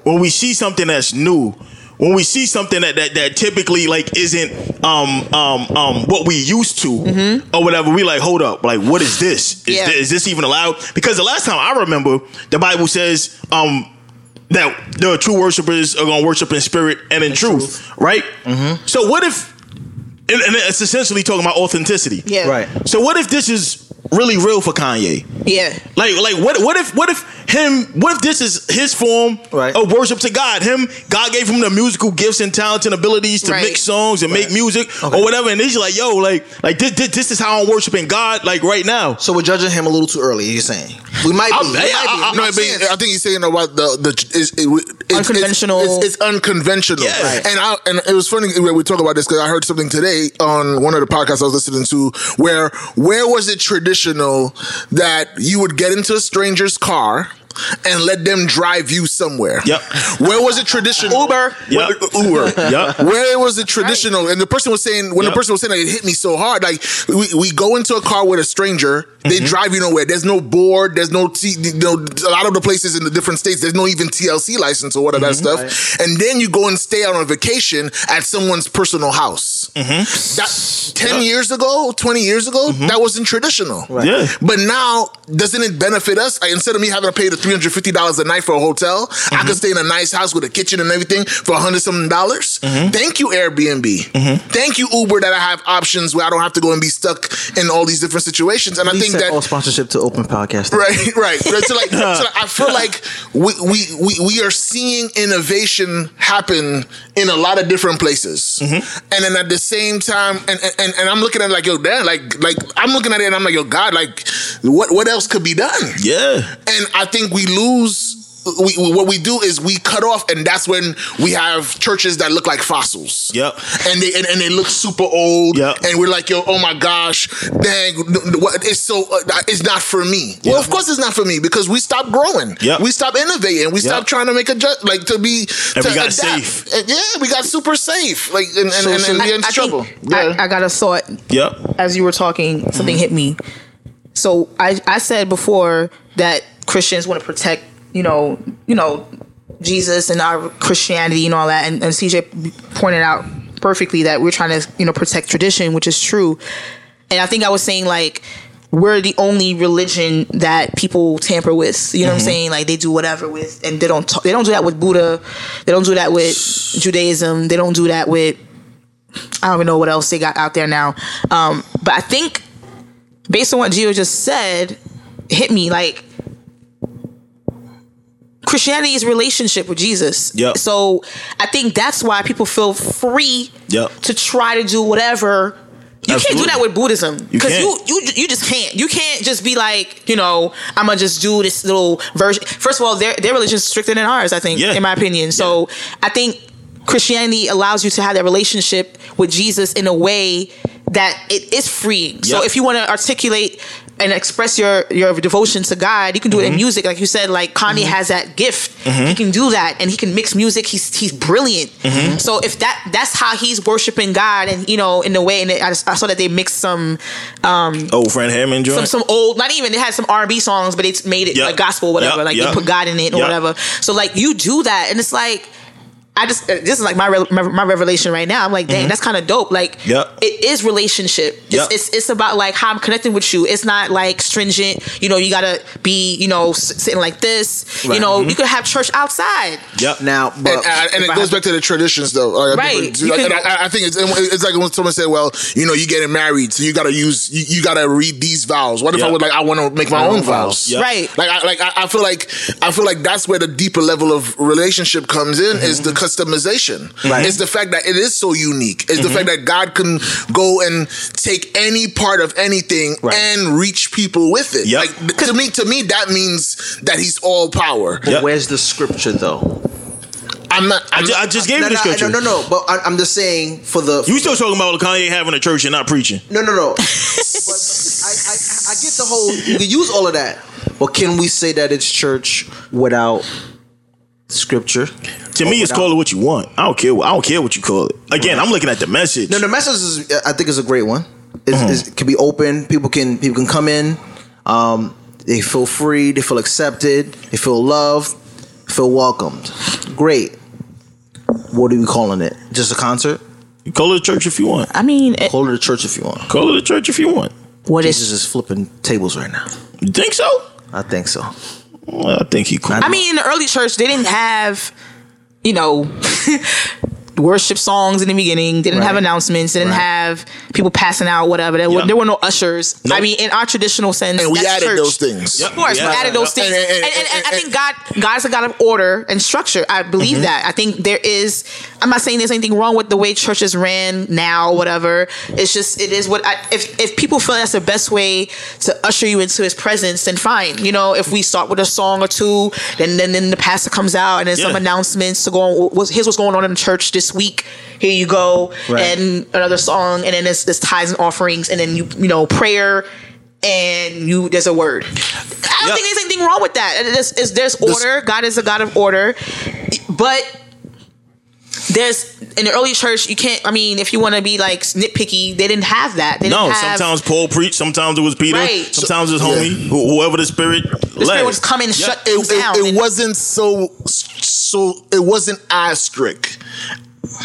when we see something that's new, when we see something that that, that typically like isn't um um um what we used to or whatever, we like hold up, like what is this? Is, Yeah. this, is this even allowed? Because the last time I remember, the Bible says um that the true worshipers are gonna worship in spirit and in truth, right? So what if, and, and it's essentially talking about authenticity, Yeah. Right. So what if this is really real for Kanye? Yeah. Like, like what? What if? What if him? What if this is his form Right. of worship to God? Him, God gave him the musical gifts and talents and abilities to Right. mix songs and make music or whatever. And he's like, yo, like, like this, this, this is how I'm worshiping God, like right now. So we're judging him a little too early. You're saying we might be. I'm- we yeah, might. I- I'm No, but saying- I think he's saying about the the it's, it, it's, Unconventional. It's, it's, it's unconventional, Yeah. Right. and I and it was funny when we talk about this because I heard something today on one of the podcasts I was listening to where where was it traditional that you would get into a stranger's car. And let them drive you somewhere. Yep. Where was it traditional? Uber. Yep. Uber. Yep. Where was it traditional? And the person was saying, when Yep. the person was saying that, it hit me so hard. Like we, we go into a car with a stranger, they Mm-hmm. drive you nowhere. There's no board. There's no, T, you know, a lot of the places in the different states. There's no even TLC license or what of that Mm-hmm. stuff. And then you go and stay out on vacation at someone's personal house. Mm-hmm. That ten years ago, twenty years ago, that wasn't traditional. Yeah. But now, doesn't it benefit us? Like, instead of me having to pay the three hundred fifty dollars a night for a hotel, I Mm-hmm. could stay in a nice house with a kitchen and everything for a hundred something dollars. Mm-hmm. Thank you, Airbnb. Thank you, Uber, that I have options where I don't have to go and be stuck in all these different situations. And I think that all sponsorship to Open Podcast. Right, right. So like, so like, I feel like we, we we we are seeing innovation happen in a lot of different places, Mm-hmm. and then at the same time, and, and and I'm looking at it like yo, damn, like like I'm looking at it and I'm like yo, God, like what what else could be done? Yeah. And I think we lose. We, we- what we do is we cut off, and that's when we have churches that look like fossils. Yep. And they and, and they look super old. Yep. And we're like, yo, oh my gosh, dang, n- n- what- it's so uh, it's not for me. Well, of course it's not for me because we stop growing. Yep. We stop innovating. We stop trying to make a ju- like to be And to we got adapt. safe. And yeah, we got super safe. Like and and, So- and, and I, we in I trouble. think I, I got a thought Yep. as you were talking. Something hit me. so I I said before that Christians want to protect you know you know Jesus and our Christianity and all that, and, and CJ pointed out perfectly that we're trying to you know protect tradition, which is true. And I think I was saying like we're the only religion that people tamper with. You know what I'm saying? Like they do whatever with, and they don't. Talk, they don't do that with Buddha. They don't do that with Judaism. They don't do that with. I don't even know what else they got out there now. Um, but I think based on what Gio just said, hit me like Christianity is relationship with Jesus. Yep. So I think that's why people feel free Yep. to try to do whatever. You can't do that with Buddhism because you, can't. you you just can't. You can't just be like you know I'm gonna just do this little version. First of all, their their religion is stricter than ours. I think, Yeah. in my opinion. So I think Christianity allows you to have that relationship with Jesus in a way that it is freeing. So if you want to articulate and express your your devotion to God, you can do Mm-hmm. it in music, like you said. Like Kanye has that gift; he can do that, and he can mix music. He's he's brilliant. Mm-hmm. So if that that's how he's worshiping God, and you know, in the way, and I, just, I saw that they mixed some Old Fred Hammond joint. some some old, not even they had some R and B songs, but it's made it Yep. like gospel, whatever. Yep. Like Yep. they put God in it or whatever. So like you do that, and it's like. I just uh, this is like my re- my, my revelation right now. I'm like, dang, that's kind of dope. Like, Mm-hmm. Yep. it is relationship. It's, Yep. it's it's about like how I'm connecting with you. It's not like stringent. You know, you gotta be you know s- sitting like this. You Right. know, you could have church outside. Yep. Now, but and, and, and it I goes have- back to the traditions, though. Like, I Right. think- You like, can- and I, I think it's, it's like when someone said, "Well, you know, you getting married, so you got to use, you, you got to read these vows." What if I would like, I want to make my own vows? Yeah. Right. Like, I, like I, I feel like, I feel like that's where the deeper level of relationship comes in is the customization. Right. It's the fact that it is so unique. It's the mm-hmm. fact that God can go and take any part of anything Right. and reach people with it. Yep. Like to me, to me, that means that He's all power. Yep. where's the scripture though? I'm not. I, I'm ju- I not- just gave no, you the scripture. no, no, no. But I, I'm just saying for the You still talking about Kanye having a church and not preaching? No, no, no. but I, I, I get the whole. You can use all of that, but can we say that it's church without scripture? To me, it's without- call it what you want. I don't care. I don't care what you call it. Again, I'm looking at the message. No, the message is. I think is a great one. It's, it's- it can be open. People can people can come in. Um, they feel free. They feel accepted. They feel loved. Feel welcomed. Great. What are we calling it? Just a concert? You call it a church if you want. I mean, it, Call it a church if you want. Call it a church if you want. what Jesus is? is flipping tables right now. You think so? I think so. Well, I think he cool. I mean, in the early church, they didn't have, you know, worship songs in the beginning. They didn't have announcements. They didn't Right. have people passing out, whatever. There, were, there were no ushers. Nope. I mean, in our traditional sense, and we that's added church. those things. Yep. Of course, Yeah. we added those Yeah. things, And- and, and- and, and I and- think God, God's a God of order and structure. I believe mm-hmm. that. I think there is. I'm not saying there's anything wrong with the way churches ran now, whatever. It's just it is what. I, if if people feel that's the best way to usher you into His presence, then fine. You know, if we start with a song or two, then then, then the pastor comes out and then some announcements to go on. What's, here's what's going on in the church this week. Here you go, Right. and another song, and then there's, there's tithes and offerings, and then you you know prayer and you there's a word. I don't Yep. think there's anything wrong with that. There's, there's, there's order. God is a God of order, but there's in the early church you can't. I mean, if you want to be like nitpicky, they didn't have that. They no, didn't have, sometimes Paul preached. Sometimes it was Peter. Right. Sometimes it's homie. who Whoever the spirit the led. spirit would just come in and Yep. shut it, things down. it, it and- wasn't so so it wasn't as strict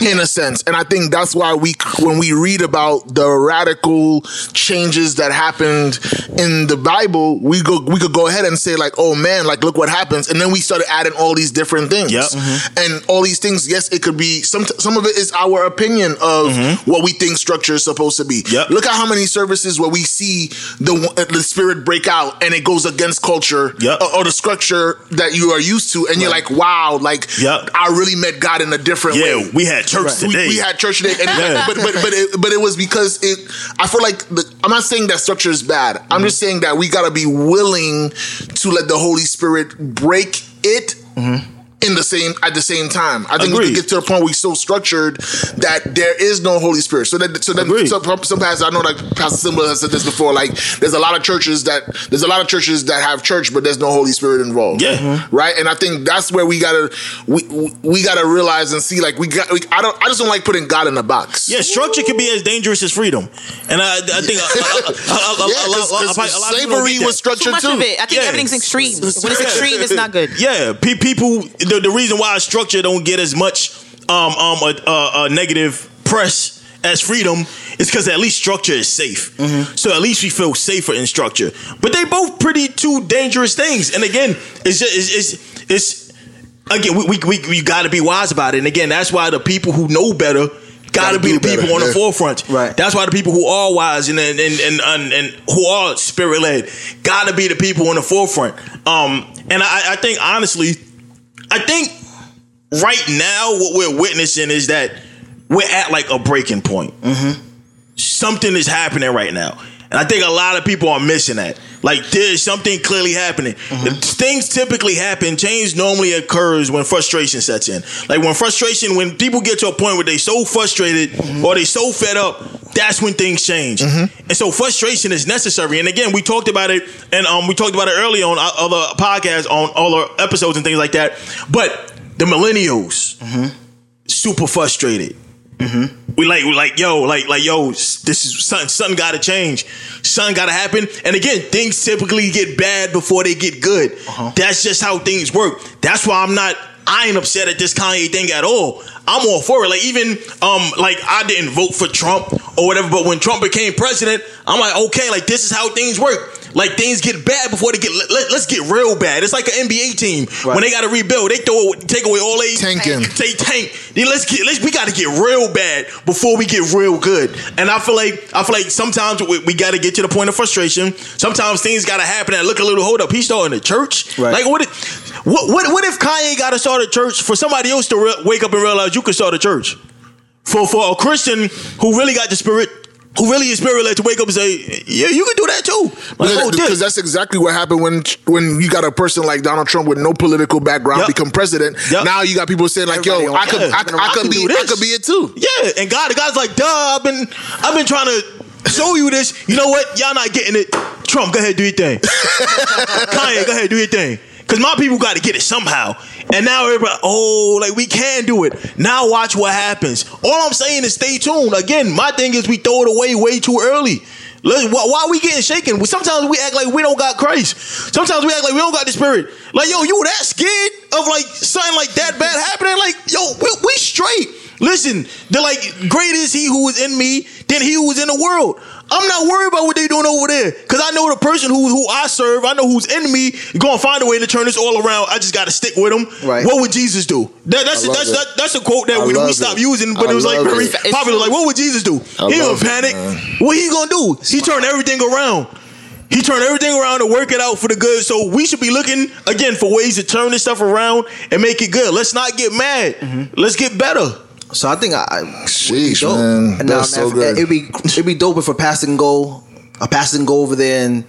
in a sense and i think that's why we when we read about the radical changes that happened in the bible we go we could go ahead and say like oh man like look what happens and then we started adding all these different things Yep. Mm-hmm. and all these things yes it could be some some of it is our opinion of mm-hmm. what we think structure is supposed to be Yep. look at how many services where we see the the spirit break out and it goes against culture Yep. or, or the structure that you are used to, and you're like, wow, like. I really met God in a different Yeah, way. we had church We, today. we had church today, and Yeah. but but but it, but it was because it. I feel like the, I'm not saying that structure is bad. Mm-hmm. I'm just saying that we gotta be willing to let the Holy Spirit break it. Mm-hmm. In the same at the same time. I think we Agreed. can get to the point where we're so structured that there is no Holy Spirit. So that so then Agreed. some, some pastors I know like Pastor Simba has said this before. Like there's a lot of churches that there's a lot of churches that have church, but there's no Holy Spirit involved. Yeah. Mhm. right. And I think that's where we gotta we we- we gotta realize and see like we got. We, I don't I just don't like putting God in a box. Yeah, structure can be as dangerous as freedom, and I, I think a, a, a, a, a, Yeah, a, 'cause- a, a, a, 'cause lot of slavery was that. structured Too much of it. I think Yeah. everything's extreme. When it's extreme, it's not good. Yeah, people. The, the reason why structure don't get as much um um a, a, a negative press as freedom is because at least structure is safe. Mm-hmm. So at least we feel safer in structure. But they both pretty two dangerous things. And again, it's just it's it's, it's again we we we, we got to be wise about it. And again, that's why the people who know better. Got to Gotta be the people better, on the yeah. forefront. Right. That's why the people who are wise and and and and, and, and who are spirit led got to be the people on the forefront. Um, and I, I think honestly, I think right now what we're witnessing is that we're at like a breaking point. Mm-hmm. Something is happening right now. And I think a lot of people are missing that. Like there's something clearly happening. Mm-hmm. Things typically happen. Change normally occurs when frustration sets in. Like when frustration, when people get to a point where they so frustrated mm-hmm. or they so fed up, that's when things change. Mm-hmm. And so frustration is necessary. And again, we talked about it, and um, we talked about it earlier on uh, other podcasts, on other episodes and things like that. But the millennials, super frustrated. We like we like yo like like yo this is something something got to change, something got to happen. And again, things typically get bad before they get good. That's just how things work. That's why I'm not. I ain't upset at this Kanye thing at all. I'm all for it. Like even um like I didn't vote for Trump or whatever, but when Trump became president, I'm like okay, like this is how things work. Like things get bad before they get. Let, us get real bad. It's like an NBA team when they got to rebuild. They throw take away all they Tanking. They tank. Then let's get. Let's, we got to get real bad before we get real good. And I feel like I feel like sometimes we, we got to get to the point of frustration. Sometimes things got to happen and look a little. Hold up, he's starting a church. Right. Like what? If, what what what if Kanye got to start a church for somebody else to re- wake up and realize you can start a church? For for a Christian who really got the spirit. Who really is spirit led to wake up and say, "Yeah, you can do that too." Like, because this. that's exactly what happened when when you got a person like Donald Trump with no political background Yep. become president. Yep. Now you got people saying like, Everybody "Yo, I could, camera. I, could- I I could be, I could be it too." Yeah, and God, the guy's like, duh, I've been, I've been trying to show you this. You know what? Y'all not getting it. Trump, go ahead, do your thing. Kanye, go ahead, do your thing. Cause my people got to get it somehow. And now everybody, oh, like we can do it. Now watch what happens. All I'm saying is stay tuned. Again, my thing is we throw it away way too early. Let- Why, why are we getting shaken? Sometimes we act like we don't got Christ. Sometimes we act like we don't got the Spirit. Like, yo, you that scared of like something like that bad happening? Like, yo, we, we straight. Listen, they're like, great is he who is in me than he who is in the world. I'm not worried about what they doing over there. Cause I know the person who who I serve, I know who's in me, gonna find a way to turn this all around. I just gotta stick with him. Right. What would Jesus do? That, that's I love that's that, that's a quote that I we, we stopped it. using, but I it was like very it. Popular. Like, what would Jesus do? I he love don't it, panic. What he gonna do? He turn everything around. He turned everything around to work it out for the good. So we should be looking again for ways to turn this stuff around and make it good. Let's not get mad. Mm-hmm. Let's get better. So I think I, I Sheesh, dope. man, And now, that's so if- good. It'd be it'd be dope if a pastor can go, a pastor can go over there and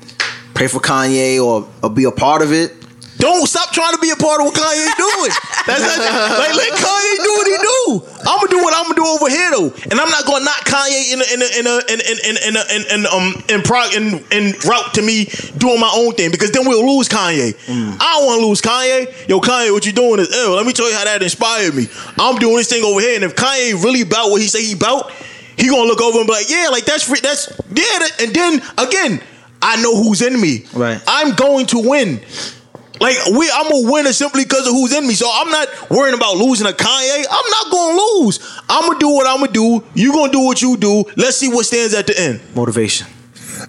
pray for Kanye or, or be a part of it. Don't stop trying to be a part of what Kanye doing. That's not, like let Kanye do what he do. I'm gonna do what I'm gonna do over here though, and I'm not gonna knock Kanye in a, in a, in a, in in in in, a, in, in um in prog in in route to me doing my own thing because then we'll lose Kanye. I don't want to lose Kanye. Yo, Kanye, what you doing is ill. Let me tell you how that inspired me. I'm doing this thing over here, and if Kanye really about what he say he about, he gonna look over and be like, yeah, like that's free, that's yeah, that, and then again. I know who's in me. Right. I'm going to win. Like we, I'm a winner simply because of who's in me. So I'm not worrying about losing a Kanye. I'm not gonna lose. I'm gonna do what I'm gonna do. You gonna do what you do. Let's see what stands at the end. Motivation.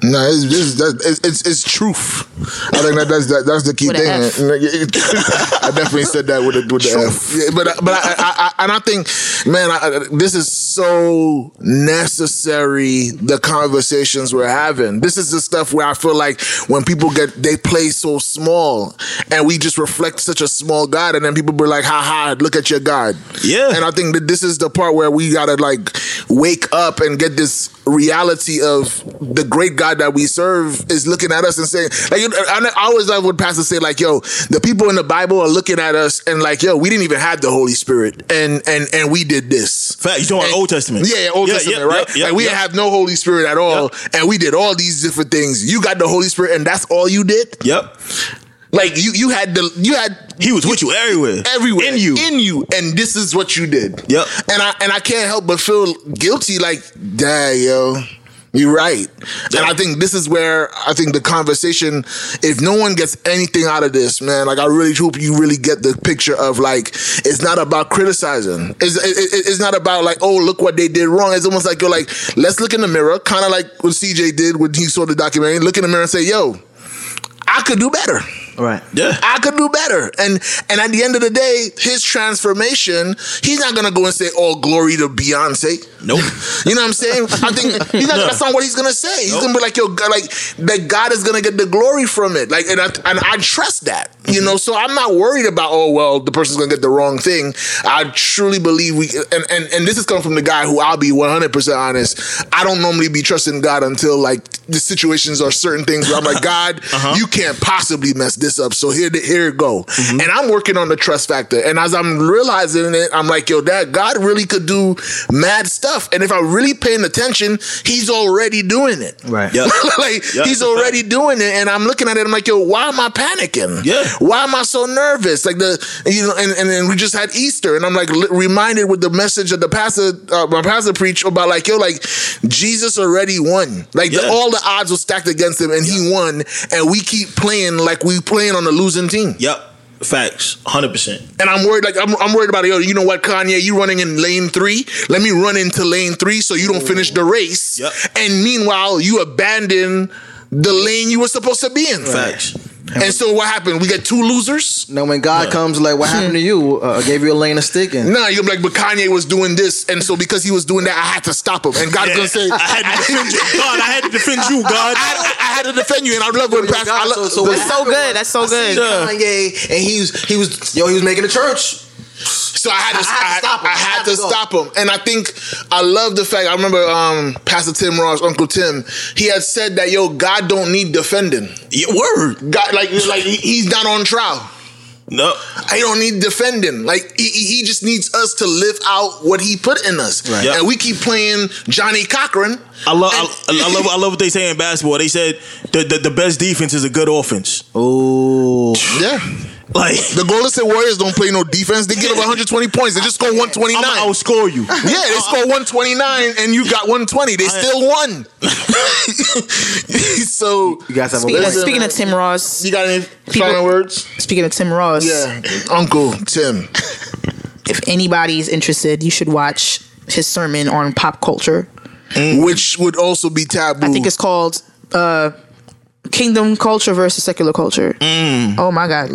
No, it's, it's, that- it's, it's, it's truth. I think that that's that, that's the key With thing. I definitely said that with a, with the F. Yeah, but but I, I, I and I think, man, I, I- this is so necessary. The conversations we're having. This is the stuff where I feel like when people get they play so small, and we just reflect such a small God, and then people be like, "Ha ha, look at your God." Yeah. and I think that this is the part where we gotta like wake up and get this reality of the great God that we serve is looking at us and saying, like, you know, I always love when pastors say, like, yo, the people in the Bible are looking at us and like, yo, we didn't even have the Holy Spirit, and and and we did this. Fact, you talking about Old Testament? Yeah, yeah, Old Yeah, Testament, yeah, right? yeah, like we didn't have no Holy Spirit at all, and we did all these different things. You got the Holy Spirit, and that's all you did. Yep. Like you, you had the, you had He was with you everywhere. everywhere In you. in you, and this is what you did. Yep. And I and I can't help but feel guilty. Like, dang, yo. You're right. And I think this is where I think the conversation, if no one gets anything out of this, man, like I really hope you really get the picture of like, it's not about criticizing. It's, it, it- it's not about like, oh, look what they did wrong. It's almost like you're like, let's look in the mirror, kind of like what CJ did when he saw the documentary, look in the mirror and say, yo, I could do better. Right. Yeah. I could do better. And and at the end of the day, his transformation, he's not gonna go and say, "All glory to Beyonce." Nope. You know what I'm saying? I think he's not, that's not what he's gonna say. He's gonna be like, "Yo, God, like that God is gonna get the glory from it." Like, and I, and I trust that. You mm-hmm. know, so I'm not worried about, oh well, the person's gonna get the wrong thing. I truly believe we, and and and this is coming from the guy who I'll be 100 percent honest. I don't normally be trusting God until like the situations or certain things where I'm like, God, uh-huh. you can't possibly mess this up. So here, here it go. And I'm working on the trust factor. And as I'm realizing it, I'm like, yo, that God really could do mad stuff. And if I'm really paying attention, He's already doing it. Right. Yeah. like Yeah, he's already doing it, and I'm looking at it. I'm like, yo, why am I panicking? Yeah. Why am I so nervous? Like the you know, and and then we just had Easter, and I'm like li- reminded with the message that the pastor, uh, my pastor preached about, like yo, like Jesus already won. Like the, all the odds were stacked against him, and he won. And we keep playing like we playing on a losing team. Yep. Facts. Hundred percent. And I'm worried, like I'm, I'm worried about yo. You know what, Kanye? You running in lane three? Let me run into lane three so you don't finish the race. Yep. And meanwhile, you abandon the lane you were supposed to be in. Facts. And so what happened? We got two losers. Now when God comes, like, what happened to you? Uh, I gave you a lane of sticking. Nah, you're like, but Kanye was doing this, and so because he was doing that, I had to stop him. And God's Yeah. gonna say, I had to defend you. God, I had to defend you, God. I, I had to defend you, and I love when Yo, Pastor. I love, so- so what That's so good. That's so good. Yeah. Kanye, and he was he was yo he was making a church. So I had to, I had to stop him. I, had I had to to stop him, and I think I love the fact. I remember um, Pastor Tim Ross, Uncle Tim. He had said that yo, God don't need defending. Yeah, word. God, like, like he's not on trial. No. I don't need defending. Like he, he just needs us to live out what he put in us. Right. Yeah. And we keep playing Johnnie Cochran. I love, And- I, I love, I love what they say in basketball. They said the, the the best defense is a good offense. Oh, Yeah. Like The Golden State Warriors don't play no defense. They give up 120 points. They just score 129. I'm gonna outscore you. yeah, they score 129 and you got 120. They still won. so you guys have a Speaking of, Listen, speaking of Tim Ross, you got any People- final words? speaking of Tim Ross, Yeah, Uncle Tim. if anybody's interested, you should watch his sermon on pop culture. Which would also be taboo. I think it's called uh, Kingdom Culture versus Secular Culture. Mm. Oh my God.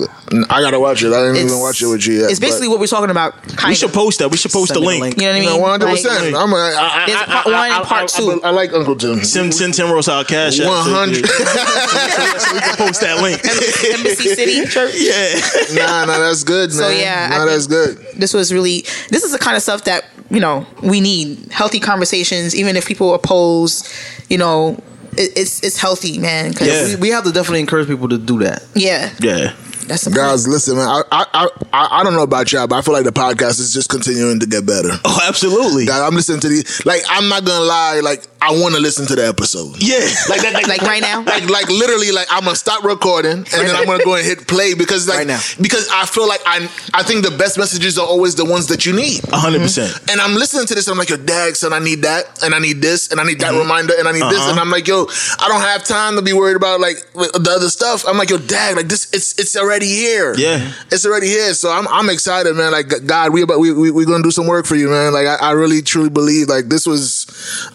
I gotta watch it. I didn't It's, even watch it with you yet. it's basically what we're talking about. Kind We should of. post that. We should post Send the link. link. You know what I mean? One hundred Like, percent. I'm. A, I, I, There's I, part I- one and part I- two. I, like Uncle Tim. Send send Tim Ross our cash. app One so- hundred. So we can post that link. Embassy City Church. Yeah. Nah, nah, that's good, man. So, yeah, nah, that's good. this was really this is the kind of stuff that you know we need healthy conversations even if people oppose you know it, it's it's healthy man 'cause- Yeah. we, we have to definitely encourage people to do that. yeah Yeah. that's the Guys, listen, man. I, I, I, I don't know about y'all, but I feel like the podcast is just continuing to get better. Oh, absolutely. God, I'm listening to these. Like, I'm not gonna lie. Like, I want to listen to the episode. Yeah. Like that. Like, like right now like, like literally, like I'm gonna stop recording and then I'm gonna go and hit play because, like, Right now. because I feel like I, I think the best messages are always the ones that you need. hundred percent. And I'm listening to this, and I'm like, yo, dag, son, I need that, and I need this, and I need that Mm-hmm. reminder, and I need this, Uh-huh. and I'm like, yo, I don't have time to be worried about like the other stuff. I'm like, yo, dag, like this, it's it's already here. Yeah. it's already here. So I'm I'm excited, man. Like God, we about we we we gonna do some work for you, man. Like I, I really truly believe like this was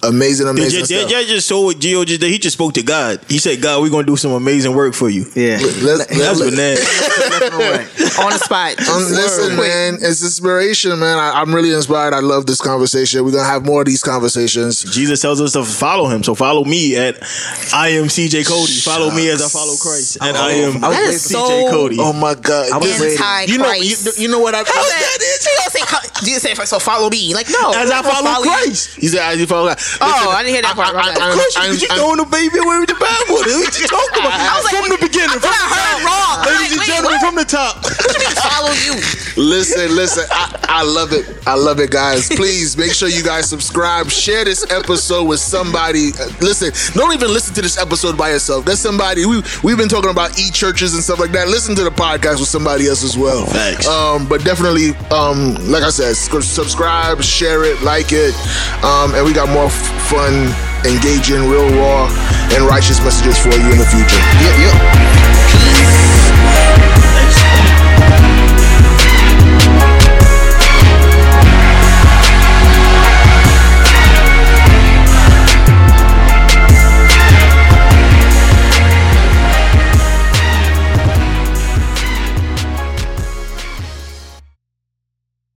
amazing, amazing Yeah, stuff. yeah, yeah, just so what Gio just did. He just spoke to God. He said, "God, we're gonna do some amazing work for you." Yeah, Let's- That's let's- bananas. on the spot Um, listen, man, it's inspiration, man. I, I'm really inspired. I love this conversation. We're gonna have more of these conversations. Jesus tells us to follow him. So follow me at I am CJ Cody. Follow me as I follow Christ. And I am I was That waiting is for- CJ so Cody. Oh my God! I was This- waiting. anti you know, you, you know what I? How is that? She gonna say, Jesus said, "So follow me." Like no, As I I'm gonna follow you. Christ. He said, "As you follow God." Oh, I didn't hear that part. My bad. Of course, you, you throwing the baby away with the bad bathwater. What you talking about? I was like, from the beginning. from the I heard wrong. Ladies Like, and wait, gentlemen, what? from the top. What you follow you? Listen, listen. I, I love it. I love it, guys. Please make sure you guys subscribe. Share this episode with somebody. Listen, don't even listen to this episode by yourself. That's somebody we we've been talking about e churches and stuff like that. Listen to the podcast with somebody else as well. Thanks. Um, but definitely, um, like I said, subscribe, share it, like it, um, and we got more f- fun, engage in real raw and righteous messages for you in the future. Yep, yep.